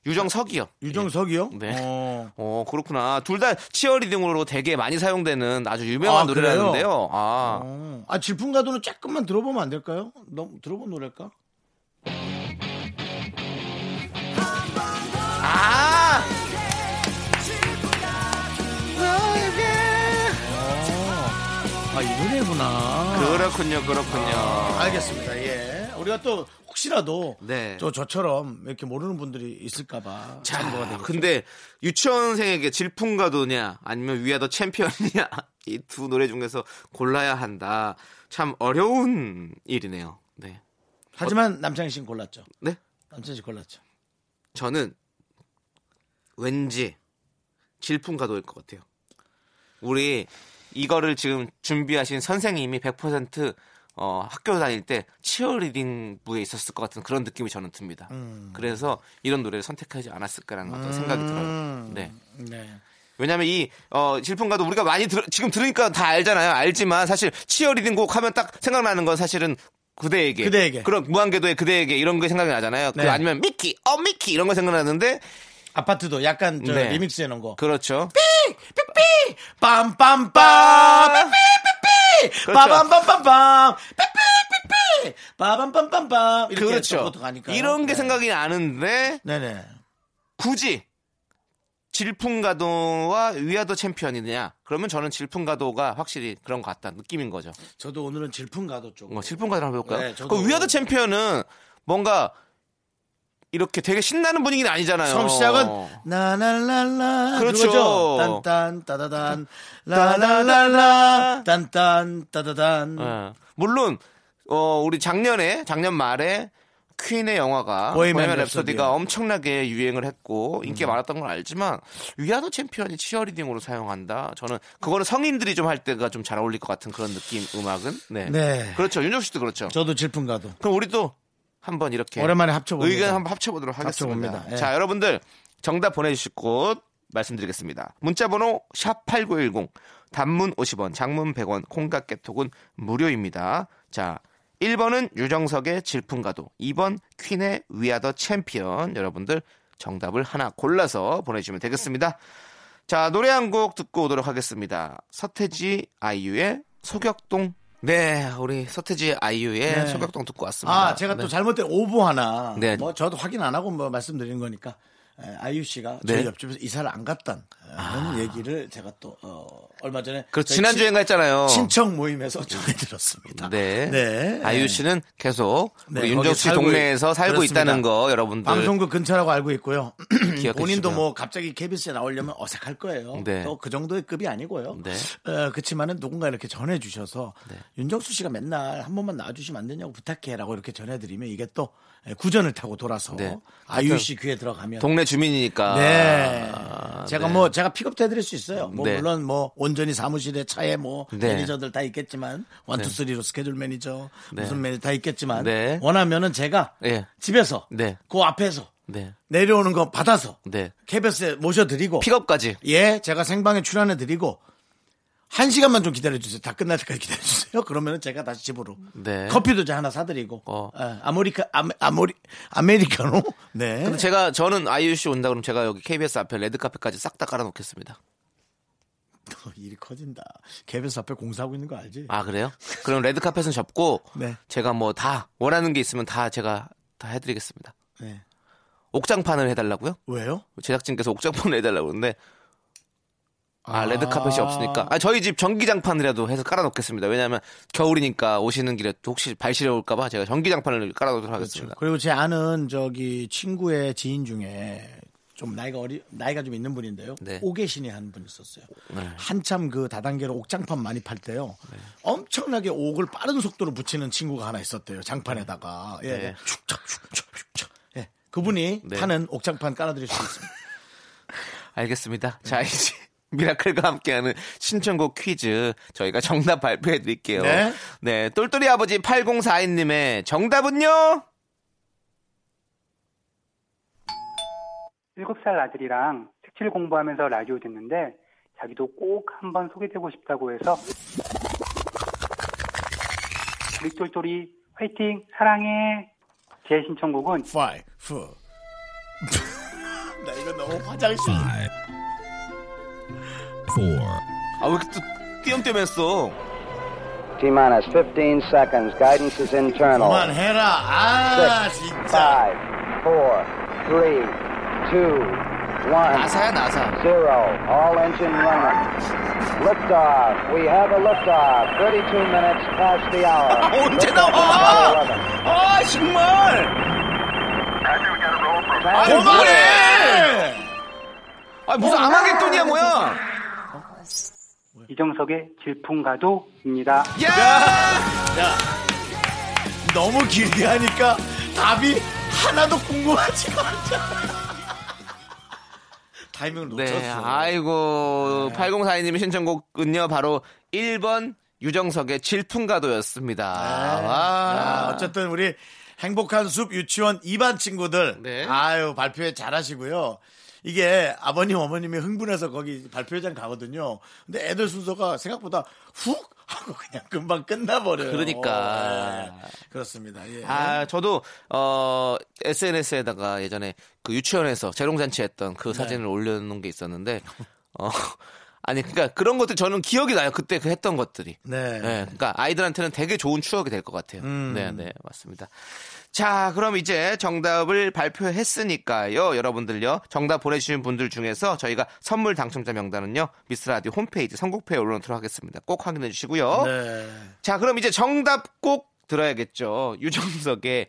유정석이요. 유정석이요? 네. 어. 어, 그렇구나. 둘 다 치어리딩으로 되게 많이 사용되는 아주 유명한 아, 노래라는데요. 아. 어. 아 질풍가도는 조금만 들어보면 안 될까요? 너무 들어본 노래일까? 아! 아 이 노래구나. 그렇군요, 그렇군요. 알겠습니다. 예. 우리가 또 혹시라도 네. 또 저처럼 이렇게 모르는 분들이 있을까봐 참고가 자, 되겠죠. 근데 유치원생에게 질풍가도냐 아니면 위아더 챔피언이냐 이 두 노래 중에서 골라야 한다. 참 어려운 일이네요. 네. 하지만 남창희 씨는 골랐죠. 네? 남창희 씨 골랐죠. 저는 왠지 질풍가도일 것 같아요. 우리 이거를 지금 준비하신 선생님이 100% 어, 학교 다닐 때 치어리딩 부에 있었을 것 같은 그런 느낌이 저는 듭니다. 음. 그래서 이런 노래를 선택하지 않았을까라는 어떤 생각이 들어요. 네. 네. 왜냐하면 이 어, 질풍가도 우리가 많이 들, 지금 들으니까 다 알잖아요. 알지만 사실 치어리딩 곡 하면 딱 생각나는 건 사실은 그대에게. 그대에게. 그런 무한궤도의 그대에게 이런 게 생각이 나잖아요. 그 네. 아니면 미키, 어 미키 이런 거 생각나는데 아파트도 약간 저 네. 리믹스 해놓은 거. 그렇죠. 빰빰빰 삐 삐삐삐 그렇죠. 빠밤빰빰빰 삐삐삐삐 빠밤빰빰빰 이렇게 그렇죠. 가니까 이런 게 생각이 나는데 네네 굳이 질풍가도와 위아더 챔피언이냐? 그러면 저는 질풍가도가 확실히 그런 것 같다 느낌인 거죠. 저도 오늘은 질풍가도 쪽뭐 질풍가도 한번 해볼까요? 네, 그 위아더 챔피언은 뭔가 이렇게 되게 신나는 분위기는 아니잖아요. 처음 시작은 나날랄라 그렇죠. 딴딴 따다단 라랄랄라 딴딴 따다단 예. 물론 어, 우리 작년에 작년 말에 퀸의 영화가 보헤미안. 랩소디가 엄청나게 유행을 했고 인기가 많았던 건 알지만 위아더 챔피언이 치어리딩으로 사용한다. 저는 그거는 성인들이 좀 할 때가 좀 잘 어울릴 것 같은 그런 느낌 음악은 네. 네. 그렇죠. 윤정 씨도 그렇죠. 저도 질풍가도 그럼 우리도 한번 이렇게 오랜만에 합쳐봅니다. 의견 한번 합쳐보도록 하겠습니다. 합쳐봅니다. 예. 자, 여러분들 정답 보내주실 곳 말씀드리겠습니다. 문자번호 샵 #8910 단문 50원, 장문 100원, 콩깍 개톡은 무료입니다. 자, 1번은 유정석의 질풍가도, 2번 퀸의 위아더 챔피언. 여러분들 정답을 하나 골라서 보내주시면 되겠습니다. 자, 노래 한 곡 듣고 오도록 하겠습니다. 서태지 아이유의 소격동. 네, 우리 서태지 아이유의 네. 소격동 듣고 왔습니다. 아 제가 네. 또 잘못된 오보 하나 네. 뭐 저도 확인 안 하고 뭐 말씀드리는 거니까 에, 아이유 씨가 네. 저희 옆집에서 이사를 안 갔다는 얘기를 제가 또 어, 얼마 전에 그 저희 지난주에 했잖아요. 친, 친척 모임에서 전해 들었습니다. 네. 네. 아이유 씨는 계속 네, 윤정 씨 동네에서 있- 살고 그렇습니다. 있다는 거 여러분들 방송국 근처라고 알고 있고요. 본인도. 뭐 갑자기 KBS에 나오려면 어색할 거예요. 네. 또그 정도의 급이 아니고요. 네. 어, 그렇지만은 누군가 이렇게 전해주셔서 윤정수 씨가 맨날 한 번만 나와주시면 안 되냐고 부탁해라고 이렇게 전해드리면 이게 또 예, 구전을 타고 돌아서 네. 하여튼 씨 귀에 들어가면 동네 주민이니까. 네. 아, 제가 네. 뭐 제가 픽업도 해드릴 수 있어요. 뭐 네. 물론 뭐 온전히 사무실에 차에 뭐 네. 매니저들 다 있겠지만 one two three로 스케줄 매니저 네. 무슨 매니저 다 있겠지만 네. 원하면은 제가 네. 집에서 네. 그 앞에서 네. 내려오는 거 받아서 네. KBS에 모셔드리고 픽업까지. 예 제가 생방에 출연해 드리고 한 시간만 좀 기다려주세요. 다 끝날 때까지 기다려주세요. 그러면은 제가 다시 집으로 네. 커피도 제 하나 사드리고 어. 예, 아메리카 아메, 아모리 아메리카노 네 근데 제가 저는 아이유 씨 온다 그러면 제가 여기 KBS 앞에 레드 카펫까지 싹 다 깔아 놓겠습니다. 또 일이 커진다. KBS 앞에 공사하고 있는 거 알지? 아, 그래요? 그럼 레드 카펫은 접고 네. 제가 뭐 다 원하는 게 있으면 다 제가 다 해 드리겠습니다. 네. 옥장판을 해 달라고요? 왜요? 제작진께서 옥장판을 해 달라고 그러는데 아, 아. 레드 카펫이 없으니까. 아, 저희 집 전기장판이라도 해서 깔아놓겠습니다. 왜냐하면 겨울이니까 오시는 길에 또 혹시 발 시려올까봐 제가 전기장판을 깔아놓도록 하겠습니다. 그리고 제 아는 저기 친구의 지인 중에 좀 나이가 어리 나이가 좀 있는 분인데요. 네. 오계신이 한 분 있었어요. 네. 한참 그 다단계로 옥장판 많이 팔 때요. 엄청나게 옥을 빠른 속도로 붙이는 친구가 하나 있었대요. 장판에다가 예. 네. 슉착 슉착 그분이 네. 타는 옥장판 깔아드릴 수 있습니다. 알겠습니다. 네. 자, 이제 미라클과 함께하는 신청곡 퀴즈 저희가 정답 발표해 드릴게요. 네. 네, 똘똘이 아버지 8042님의 정답은요? 7살 아들이랑 색칠 공부하면서 라디오 듣는데 자기도 꼭 한번 소개되고 싶다고 해서 우리 똘똘이 화이팅 사랑해 제 신청곡은 Five, four. 나 이거 너무 화장실. 아, 왜 이렇게 또 띄엄띄엄했어? T minus 15 seconds. Guidance is internal. 그만해라. 아, 진짜. Five, four, three, two, one, 나사야, 나사. zero. All engine running. Liftoff. We have a liftoff. 32 minutes past the hour. 언제 Liftoff 나와? on Apollo 11. 아, 정말! 아, Time 그만해! 아, 무슨 아마겟돈이야, 뭐야? 이정석의 질풍가도입니다. 야! 야, 너무 길게 하니까 답이 하나도 궁금하지가 않잖아. 타이밍을 놓쳤어. 네, 아이고, 8042님의 신청곡은요, 바로 1번 유정석의 질풍가도였습니다. 아, 와. 어쨌든 우리 행복한 숲 유치원 2반 친구들 네. 아유 발표회 잘하시고요. 이게 아버님 어머님이 흥분해서 거기 발표회장 가거든요. 근데 애들 순서가 생각보다 훅 하고 그냥 금방 끝나버려요. 그러니까. 네, 그렇습니다. 예. 아, 저도, 어, SNS에다가 예전에 그 유치원에서 재롱잔치 했던 네. 그 사진을 올려놓은 게 있었는데, 어, 아니, 그니까 그런 것들 저는 기억이 나요. 그때 그 했던 것들이. 네. 네, 그러니까 아이들한테는 되게 좋은 추억이 될 것 같아요. 음. 네, 네, 맞습니다. 자, 그럼 이제 정답을 발표했으니까요. 여러분들요. 정답 보내주신 분들 중에서 저희가 선물 당첨자 명단은요. 미스라디오 홈페이지 선곡표에 올려놓도록 하겠습니다. 꼭 확인해 주시고요. 네. 자, 그럼 이제 정답 꼭 들어야겠죠. 유정석의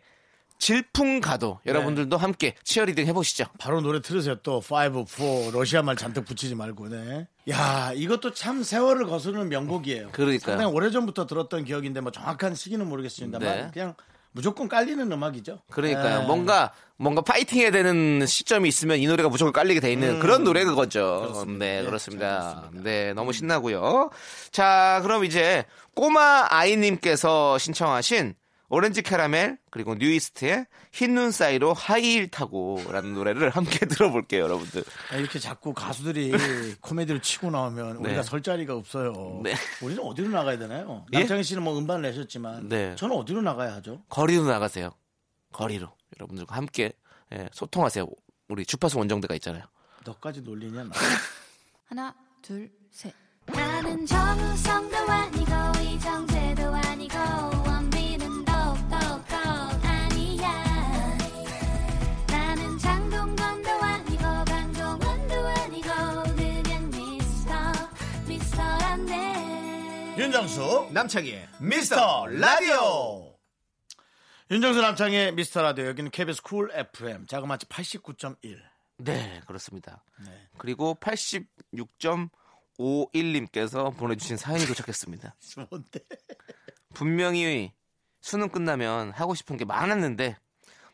질풍가도. 여러분들도 함께 치어리딩 해보시죠. 바로 노래 틀으세요. 또 5, 4 러시아말 잔뜩 붙이지 말고. 네. 야, 이것도 참 세월을 거스르는 명곡이에요. 그러니까요. 상당히 오래 전부터 들었던 기억인데 뭐 정확한 시기는 모르겠습니다만 네. 그냥 무조건 깔리는 음악이죠. 그러니까요. 네. 뭔가 뭔가 파이팅해야 되는 시점이 있으면 이 노래가 무조건 깔리게 돼 있는 그런 노래 그거죠. 네, 예, 그렇습니다. 네, 너무 신나고요. 자, 그럼 이제 꼬마 아이님께서 신청하신 오렌지 캐러멜 그리고 뉴이스트의 흰 눈 사이로 하이힐 타고라는 노래를 함께 들어볼게요, 여러분들. 아, 이렇게 자꾸 가수들이 코미디를 치고 나오면 네. 우리가 설 자리가 없어요. 네. 우리는 어디로 나가야 되나요? 예? 남창희 씨는 뭐 음반을 내셨지만 네. 저는 어디로 나가야 하죠? 거리로 나가세요. 거리로 여러분들과 함께 예, 소통하세요. 우리 주파수 원정대가 있잖아요. 너까지 놀리냐? 나. 하나, 둘, 셋. 나는 정우성도 아니고 이정재도 아니고 윤정수 남창희의 미스터 라디오. 윤정수 남창희의 미스터 라디오 여기는 KBS 쿨 FM 자그마치 89.1. 네, 그렇습니다. 네. 그리고 86.51님께서 보내주신 사연이 도착했습니다. 뭔데? 분명히 수능 끝나면 하고 싶은 게 많았는데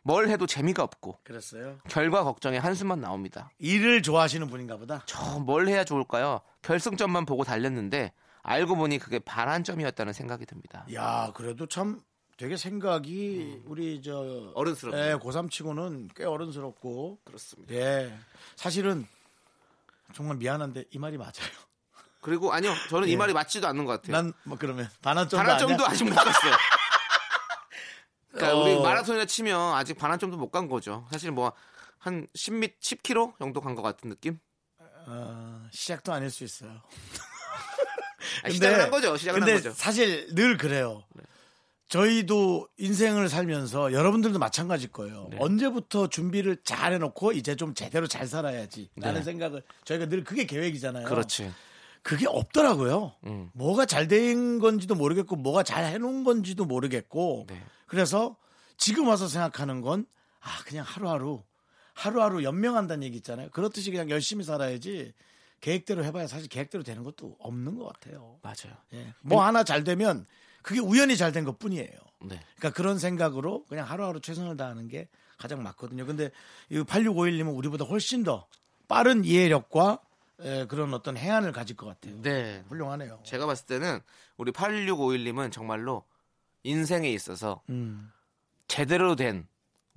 뭘 해도 재미가 없고 그랬어요. 결과 걱정에 한숨만 나옵니다. 일을 좋아하시는 분인가 보다. 저 뭘 해야 좋을까요? 결승점만 보고 달렸는데 알고 보니 그게 반환점이었다는 생각이 듭니다. 야, 그래도 참 되게 생각이 우리 저 어른스럽네요. 예, 고3 치고는 꽤 어른스럽고 그렇습니다. 예. 사실은 정말 미안한데 이 말이 맞아요. 그리고 아니요, 저는 이 예. 말이 맞지도 않는 것 같아요. 난 뭐 그러면 반환점도 반환점도? 아직 못 갔어요. 그러니까 어. 우리 마라톤이나 치면 아직 반환점도 못 간 거죠. 사실 뭐 한 10미 10km 정도 간 것 같은 느낌? 어, 시작도 아닐 수 있어요. 아, 시작을 한 거죠. 시작을 근데 한 거죠. 사실 늘 그래요. 저희도 인생을 살면서 여러분들도 마찬가지일 거예요. 네. 언제부터 준비를 잘 해놓고 이제 좀 제대로 잘 살아야지. 라는 네. 생각을 저희가 늘 그게 계획이잖아요. 그렇지. 그게 없더라고요. 음. 뭐가 잘 된 건지도 모르겠고 뭐가 잘 해놓은 건지도 모르겠고 네. 그래서 지금 와서 생각하는 건 아 그냥 하루하루 하루하루 연명한다는 얘기 있잖아요. 그렇듯이 그냥 열심히 살아야지 계획대로 해봐야 사실 계획대로 되는 것도 없는 것 같아요. 맞아요. 예. 뭐 하나 잘 되면 그게 우연히 잘 된 것 뿐이에요. 네. 그러니까 그런 생각으로 그냥 하루하루 최선을 다하는 게 가장 맞거든요. 근데 이 8651님은 우리보다 훨씬 더 빠른 이해력과 에, 그런 어떤 해안을 가질 것 같아요. 네. 훌륭하네요. 제가 봤을 때는 우리 8651님은 정말로 인생에 있어서 음. 제대로 된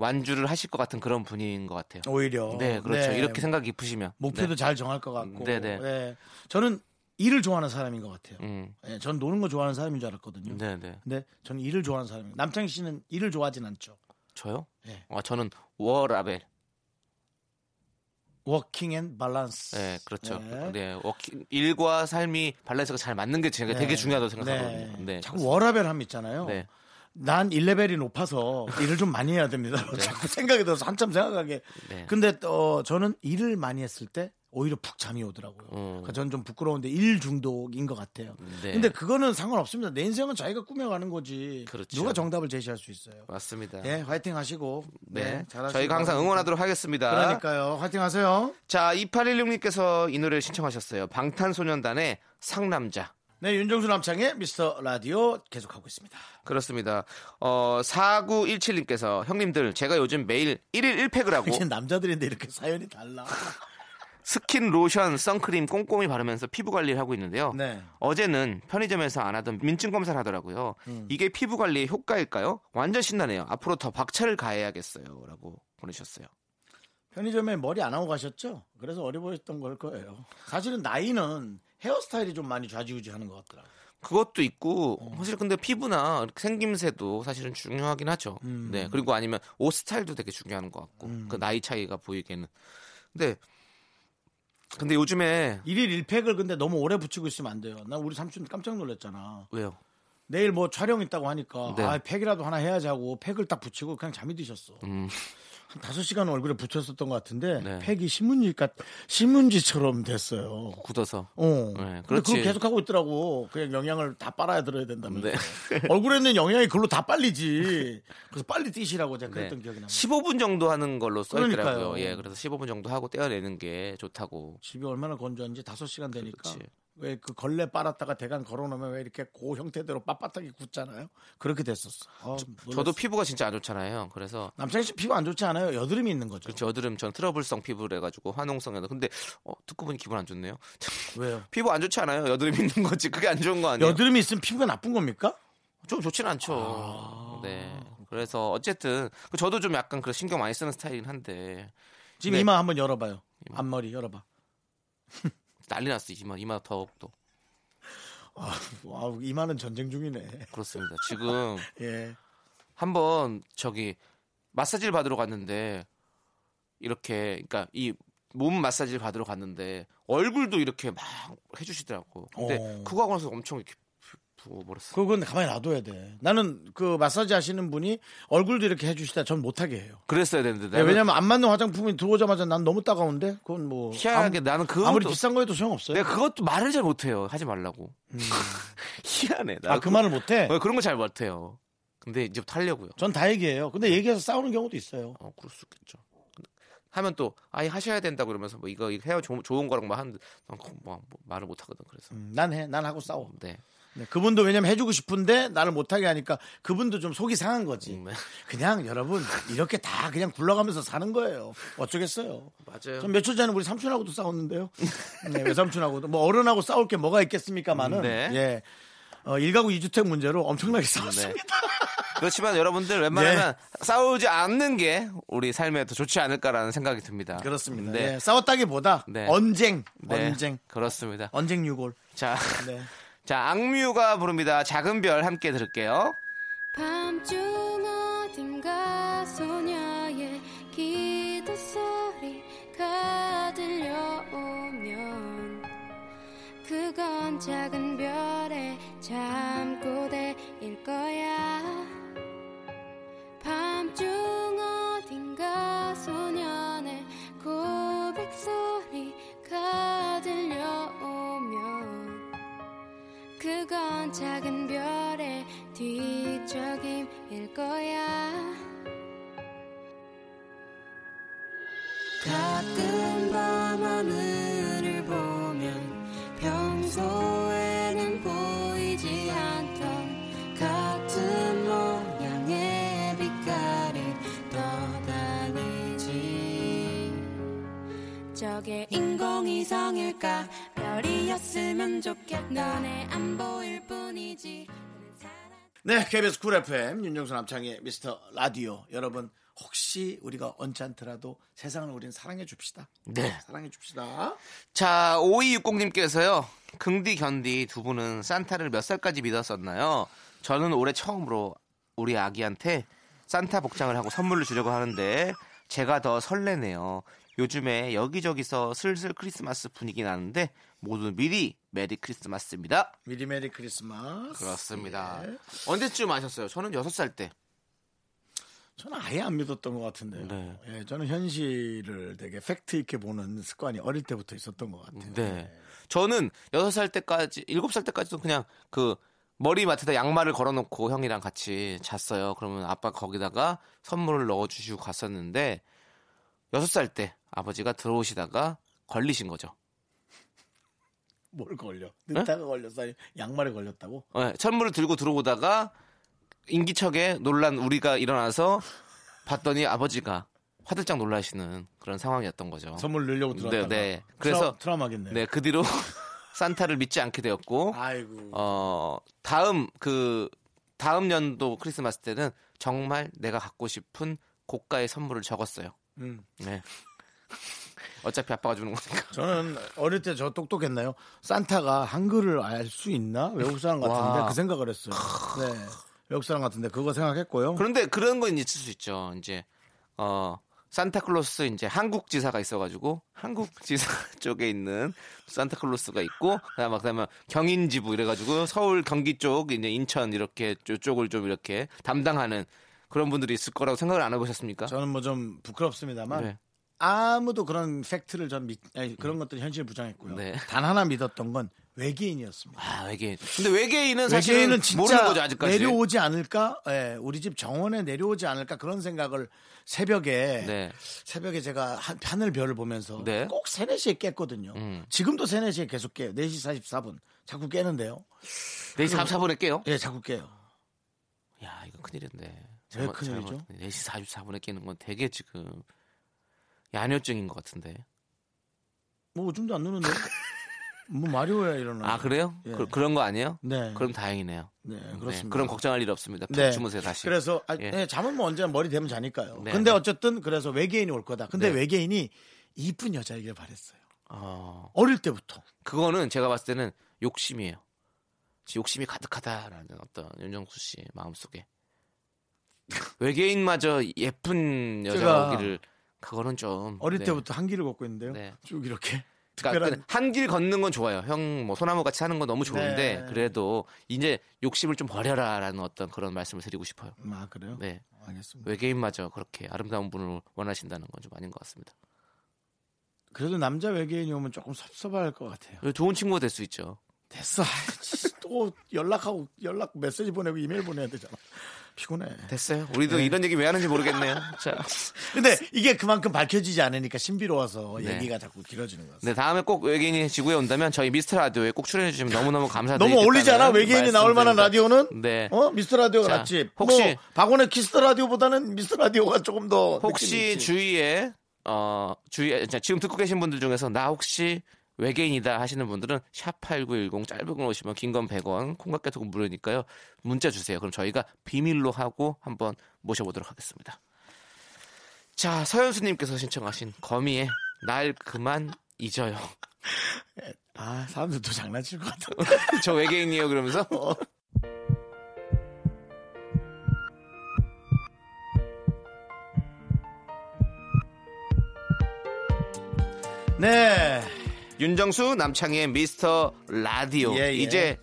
완주를 하실 것 같은 그런 분인 것 같아요. 오히려. 네, 그렇죠. 네. 이렇게 생각이 깊으시면. 목표도 네. 잘 정할 것 같고. 네네. 네. 저는 일을 좋아하는 사람인 것 같아요. 음. 네, 전 노는 거 좋아하는 사람인 줄 알았거든요. 네네. 근데 저는 일을 좋아하는 사람이에요. 남창희 씨는 일을 좋아하진 않죠. 저요? 네. 아, 저는 워라밸. working and balance. 네, 그렇죠. 네. 네. working, 일과 삶이 밸런스가 잘 맞는 게 제가 네. 되게 중요하다고 네. 생각하거든요. 네. 자꾸 워라밸 함 있잖아요. 네. 난 1레벨이 높아서 일을 좀 많이 해야 됩니다. 자꾸 생각이 들어서 한참 생각하게. 네. 근데 어, 저는 일을 많이 했을 때 오히려 푹 잠이 오더라고요. 음. 그러니까 저는 좀 부끄러운데 일 중독인 것 같아요. 네. 근데 그거는 상관없습니다. 내 인생은 자기가 꾸며가는 거지. 그렇죠. 누가 정답을 제시할 수 있어요. 맞습니다. 예, 화이팅 하시고. 네. 네, 잘하시고. 저희가 항상 응원하도록 하겠습니다. 그러니까요. 화이팅 하세요. 자, 2816님께서 이 노래를 신청하셨어요. 방탄소년단의 상남자. 네, 윤정수 남창희의 미스터 라디오 계속하고 있습니다. 그렇습니다. 어, 4917님께서 형님들 제가 요즘 매일 1일 1팩을 하고 이제 남자들인데 이렇게 사연이 달라. 스킨, 로션, 선크림 꼼꼼히 바르면서 피부 관리를 하고 있는데요. 네. 어제는 편의점에서 안 하던 민증 검사를 하더라고요. 음. 이게 피부 관리의 효과일까요? 완전 신나네요. 앞으로 더 박차를 가해야겠어요. 라고 보내셨어요. 편의점에 머리 안 하고 가셨죠? 그래서 어려 보였던 걸 거예요. 사실은 나이는 헤어스타일이 좀 많이 좌지우지하는 것 같더라고요. 그것도 있고 어. 사실 근데 피부나 생김새도 사실은 중요하긴 하죠. 음. 네 그리고 아니면 옷 스타일도 되게 중요한 것 같고 그 나이 차이가 보이게는. 근데 근데 요즘에 일일 1팩을 근데 너무 오래 붙이고 있으면 안 돼요. 난 우리 삼촌 깜짝 놀랐잖아. 왜요? 내일 뭐 촬영 있다고 하니까 네. 아 팩이라도 하나 해야지 하고 팩을 딱 붙이고 그냥 잠이 드셨어. 음, 한 5시간 얼굴에 붙였었던 것 같은데 네. 팩이 신문지 같 신문지처럼 됐어요. 굳어서. 어. 네, 그렇지. 그걸 계속 하고 있더라고. 그냥 영양을 다 빨아야 들어야 된다면서. 네. 얼굴에 있는 영양이 글로 다 빨리지. 그래서 빨리 뛰시라고 제가 그랬던 네. 기억이 납니다. 15분 정도 하는 걸로 써 있더라고요. 예, 그래서 15분 정도 하고 떼어내는 게 좋다고. 집이 얼마나 건조한지 5시간 되니까 그렇지. 왜 그 걸레 빨았다가 대강 걸어놓으면 왜 이렇게 그 형태대로 빳빳하게 굳잖아요. 그렇게 됐었어. 어, 저도 놀랐어. 피부가 진짜 안 좋잖아요. 그래서 남창희 씨 피부 안 좋지 않아요? 여드름이 있는 거죠. 그렇죠. 여드름 전 트러블성 피부래 가지고 화농성이다. 근데 어, 듣고 보니 기분 안 좋네요. 왜요? 피부 안 좋지 않아요? 여드름 있는 거지. 그게 안 좋은 거 아니에요? 여드름이 있으면 피부가 나쁜 겁니까? 좀 좋진 않죠. 네. 그래서 어쨌든 그 저도 좀 약간 그 신경 많이 쓰는 스타일이긴 한데 지금 네. 이마 한번 열어봐요. 앞머리 열어봐. 난리 났어 이마 이마 더욱 또 아, 와, 이마는 전쟁 중이네. 그렇습니다. 지금 예. 한번 저기 마사지를 받으러 갔는데 이렇게 그러니까 이 몸 마사지를 받으러 갔는데 얼굴도 이렇게 막 해주시더라고. 근데 어. 그거 하고 나서 엄청 이렇게 부어버렸어. 그건 가만히 놔둬야 돼. 나는 그 마사지 하시는 분이 얼굴도 이렇게 해주시다 전 못하게 해요. 그랬어야 되는데 네, 왜냐면 안 맞는 화장품이 들어오자마자 난 너무 따가운데 그건 뭐 희한하게 아무- 나는 그것도 아무리 비싼 거에도 소용없어요. 내가 그것도 말을 잘 못해요. 하지 말라고. 희한해. 나아그 말을 못해. 어, 그런 거 잘 못해요. 근데 이제부터 하려고요. 전 다 얘기해요. 근데 얘기해서 싸우는 경우도 있어요. 어, 그럴 수 있겠죠. 하면 또 아예 하셔야 된다 그러면서 뭐 이거 이거 해야 좋은, 좋은 거라고 막 하는데 난 그거 뭐, 뭐 말을 못 하거든. 그래서 음, 난 해. 난 하고 싸워. 네. 네, 그분도 왜냐면 해주고 싶은데 나를 못하게 하니까 그분도 좀 속이 상한 거지. 음, 네. 그냥 여러분 이렇게 다 그냥 굴러가면서 사는 거예요. 어쩌겠어요. 맞아요. 전 며칠 전에 우리 삼촌하고도 싸웠는데요. 네, 외삼촌하고도 뭐 어른하고 싸울 게 뭐가 있겠습니까만은 네. 예. 어, 일가구 이주택 문제로 엄청나게 싸웠습니다. 네. 그렇지만 여러분들 웬만하면 싸우지 않는 게 우리 삶에 더 좋지 않을까라는 생각이 듭니다. 그렇습니다. 네. 예, 싸웠다기보다 네. 언쟁, 네. 언쟁, 그렇습니다. 언쟁 유골. 자, 네. 자 악뮤가 부릅니다. 작은 별 함께 들을게요. 밤중 어딘가 소녀의 기도 소리가 들려오면 그건 작은 별의 잠꼬대일 거야 밤중 그건 작은 별의 뒤적임일 거야. 가끔 밤하늘을 보면 평소에는 보이지 않던 같은 모양의 빛깔이 떠다니지. 저게 인공위성일까? 별이었으면 좋겠다 눈에 안 보일 뿐이지 네, KBS 쿨 FM 윤정수 남창희의 미스터 라디오 여러분 혹시 우리가 언짢더라도 세상을 우린 사랑해 줍시다. 네. 사랑해 줍시다. 자, 5260님께서요. 긍디 견디 두 분은 산타를 몇 살까지 믿었었나요? 저는 올해 처음으로 우리 아기한테 산타 복장을 하고 선물을 주려고 하는데 제가 더 설레네요. 요즘에 여기저기서 슬슬 크리스마스 분위기 나는데 모두 미리 메리 크리스마스입니다. 미리 메리 크리스마스. 그렇습니다. 예. 언제쯤 아셨어요? 저는 6살 때. 저는 아예 안 믿었던 것 같은데요. 네. 예, 저는 현실을 되게 팩트 있게 보는 습관이 어릴 때부터 있었던 것 같아요. 네. 저는 6살 때까지, 7살 때까지도 그냥 그 머리맡에다 양말을 걸어놓고 형이랑 같이 잤어요. 그러면 아빠 거기다가 선물을 넣어주시고 갔었는데 6살 때 아버지가 들어오시다가 걸리신 거죠. 뭘 걸려? 네? 늦다가 걸렸어? 아니, 양말에 걸렸다고? 네, 선물을 들고 들어오다가 인기척에 놀란 우리가 일어나서 봤더니 아버지가 화들짝 놀라시는 그런 상황이었던 거죠. 선물 넣으려고 들어왔다가. 네, 네. 그래서 트라, 우마겠네요 네, 그 뒤로 산타를 믿지 않게 되었고 아이고. 어, 다음 그 다음 연도 크리스마스 때는 정말 내가 갖고 싶은 고가의 선물을 적었어요. 음. 네. 어차피 아빠가 주는 거니까. 저는 어릴 때 저 똑똑했나요? 산타가 한글을 알 수 있나? 외국 사람 같은데 와. 그 생각을 했어요. 네. 외국 사람 같은데 그거 생각했고요. 그런데 그런 건 있을 수 있죠. 이제 어 산타클로스 이제 한국 지사가 있어가지고 한국 지사 쪽에 있는 산타클로스가 있고 그다음에 그다음에 경인지부 이래가지고 서울 경기 쪽 이제 인천 이렇게 쪽을 좀 이렇게 담당하는 그런 분들이 있을 거라고 생각을 안 해보셨습니까? 저는 뭐 좀 부끄럽습니다만 네. 아무도 그런 팩트를 전 믿, 아니, 그런 것들 현실 부정했고요. 네. 단 하나 믿었던 건 외계인이었습니다. 아 외계인. 근데 외계인은 사실은 외계인은 진짜 모르는 거죠 아직까지. 내려오지 않을까? 예, 우리 집 정원에 내려오지 않을까 그런 생각을 새벽에 네. 새벽에 제가 한 하늘 별을 보면서 네. 꼭 3, 4시에 깼거든요. 음. 지금도 3, 4시에 계속 깨요. 4시 44분. 자꾸 깨는데요. 4시 44분에 깨요? 예, 자꾸 깨요. 야 이거 큰일인데. 왜 큰일이죠? 4시 44분에 깨는 건 되게 지금 야뇨증인 것 같은데. 뭐 오줌도 안 누는데. 뭐 마리오야 일어나. 아 그래요? 예. 그, 런거 아니에요? 네. 그럼 다행이네요. 네, 네, 그렇습니다. 그럼 걱정할 일 없습니다. 푹 네. 주무세요 다시. 그래서 아, 예. 네, 잠은 뭐 언제나 머리 대면 자니까요. 네, 근데 네. 어쨌든 그래서 외계인이 올 거다. 근데 네. 외계인이 이쁜 여자이길 바랬어요. 어, 어릴 때부터. 그거는 제가 봤을 때는 욕심이에요. 욕심이 가득하다라는 어떤 윤정수 씨 마음속에 외계인마저 예쁜 여자기를 그거는 좀 어릴 네. 때부터 한길을 걷고 있는데요. 네. 쭉 이렇게 그러니까 특별한 한길 걷는 건 좋아요. 형 뭐 소나무 같이 하는 건 너무 좋은데 네. 그래도 이제 욕심을 좀 버려라라는 어떤 그런 말씀을 드리고 싶어요. 아 그래요? 네. 알겠습니다. 외계인마저 그렇게 아름다운 분을 원하신다는 건 좀 아닌 것 같습니다. 그래도 남자 외계인이 오면 조금 섭섭할 것 같아요. 좋은 친구가 될 수 있죠. 됐어. 또 연락하고 연락 메시지 보내고 이메일 보내야 되잖아. 피곤해. 됐어요. 우리도 네. 이런 얘기 왜 하는지 모르겠네요. 자, 근데 이게 그만큼 밝혀지지 않으니까 신비로워서 네. 얘기가 자꾸 길어지는 것 같아요. 네 다음에 꼭 외계인이 지구에 온다면 저희 미스터 라디오에 꼭 출연해 주시면 너무너무 감사드립니다. 너무 어울리지 않아? 외계인이 나올 만한 라디오는? 네. 어? 미스터 라디오가 자, 낫지. 혹시- 뭐 박원의 키스 더 라디오보다는 미스터 라디오가 조금 더 혹시. 주위에 어 주위에 자, 지금 듣고 계신 분들 중에서 나 혹시 외계인이다 하시는 분들은 샵8910 짧은 건 오시면 긴 건 100원 콩깍개톡은 무료니까요. 문자 주세요. 그럼 저희가 비밀로 하고 한번 모셔보도록 하겠습니다. 자 서현수님께서 신청하신 거미의 날 그만 잊어요. 아 사람들 또 장난칠 것 같아. 저 외계인이에요 그러면서? 네. 윤정수 남창희의 미스터 라디오 예, 예. 이제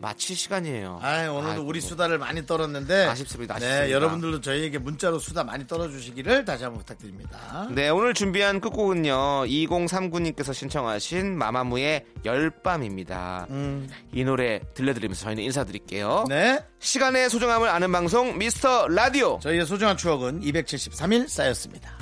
마칠 시간이에요 아 오늘도 아이고. 우리 수다를 많이 떨었는데 아쉽습니다, 아쉽습니다. 네, 여러분들도 저희에게 문자로 수다 많이 떨어주시기를 다시 한번 부탁드립니다. 네, 오늘 준비한 끝곡은요. 2039님께서 신청하신 마마무의 열밤입니다. 음, 이 노래 들려드리면서 저희는 인사드릴게요. 네. 시간의 소중함을 아는 방송 미스터 라디오. 저희의 소중한 추억은 273일 쌓였습니다.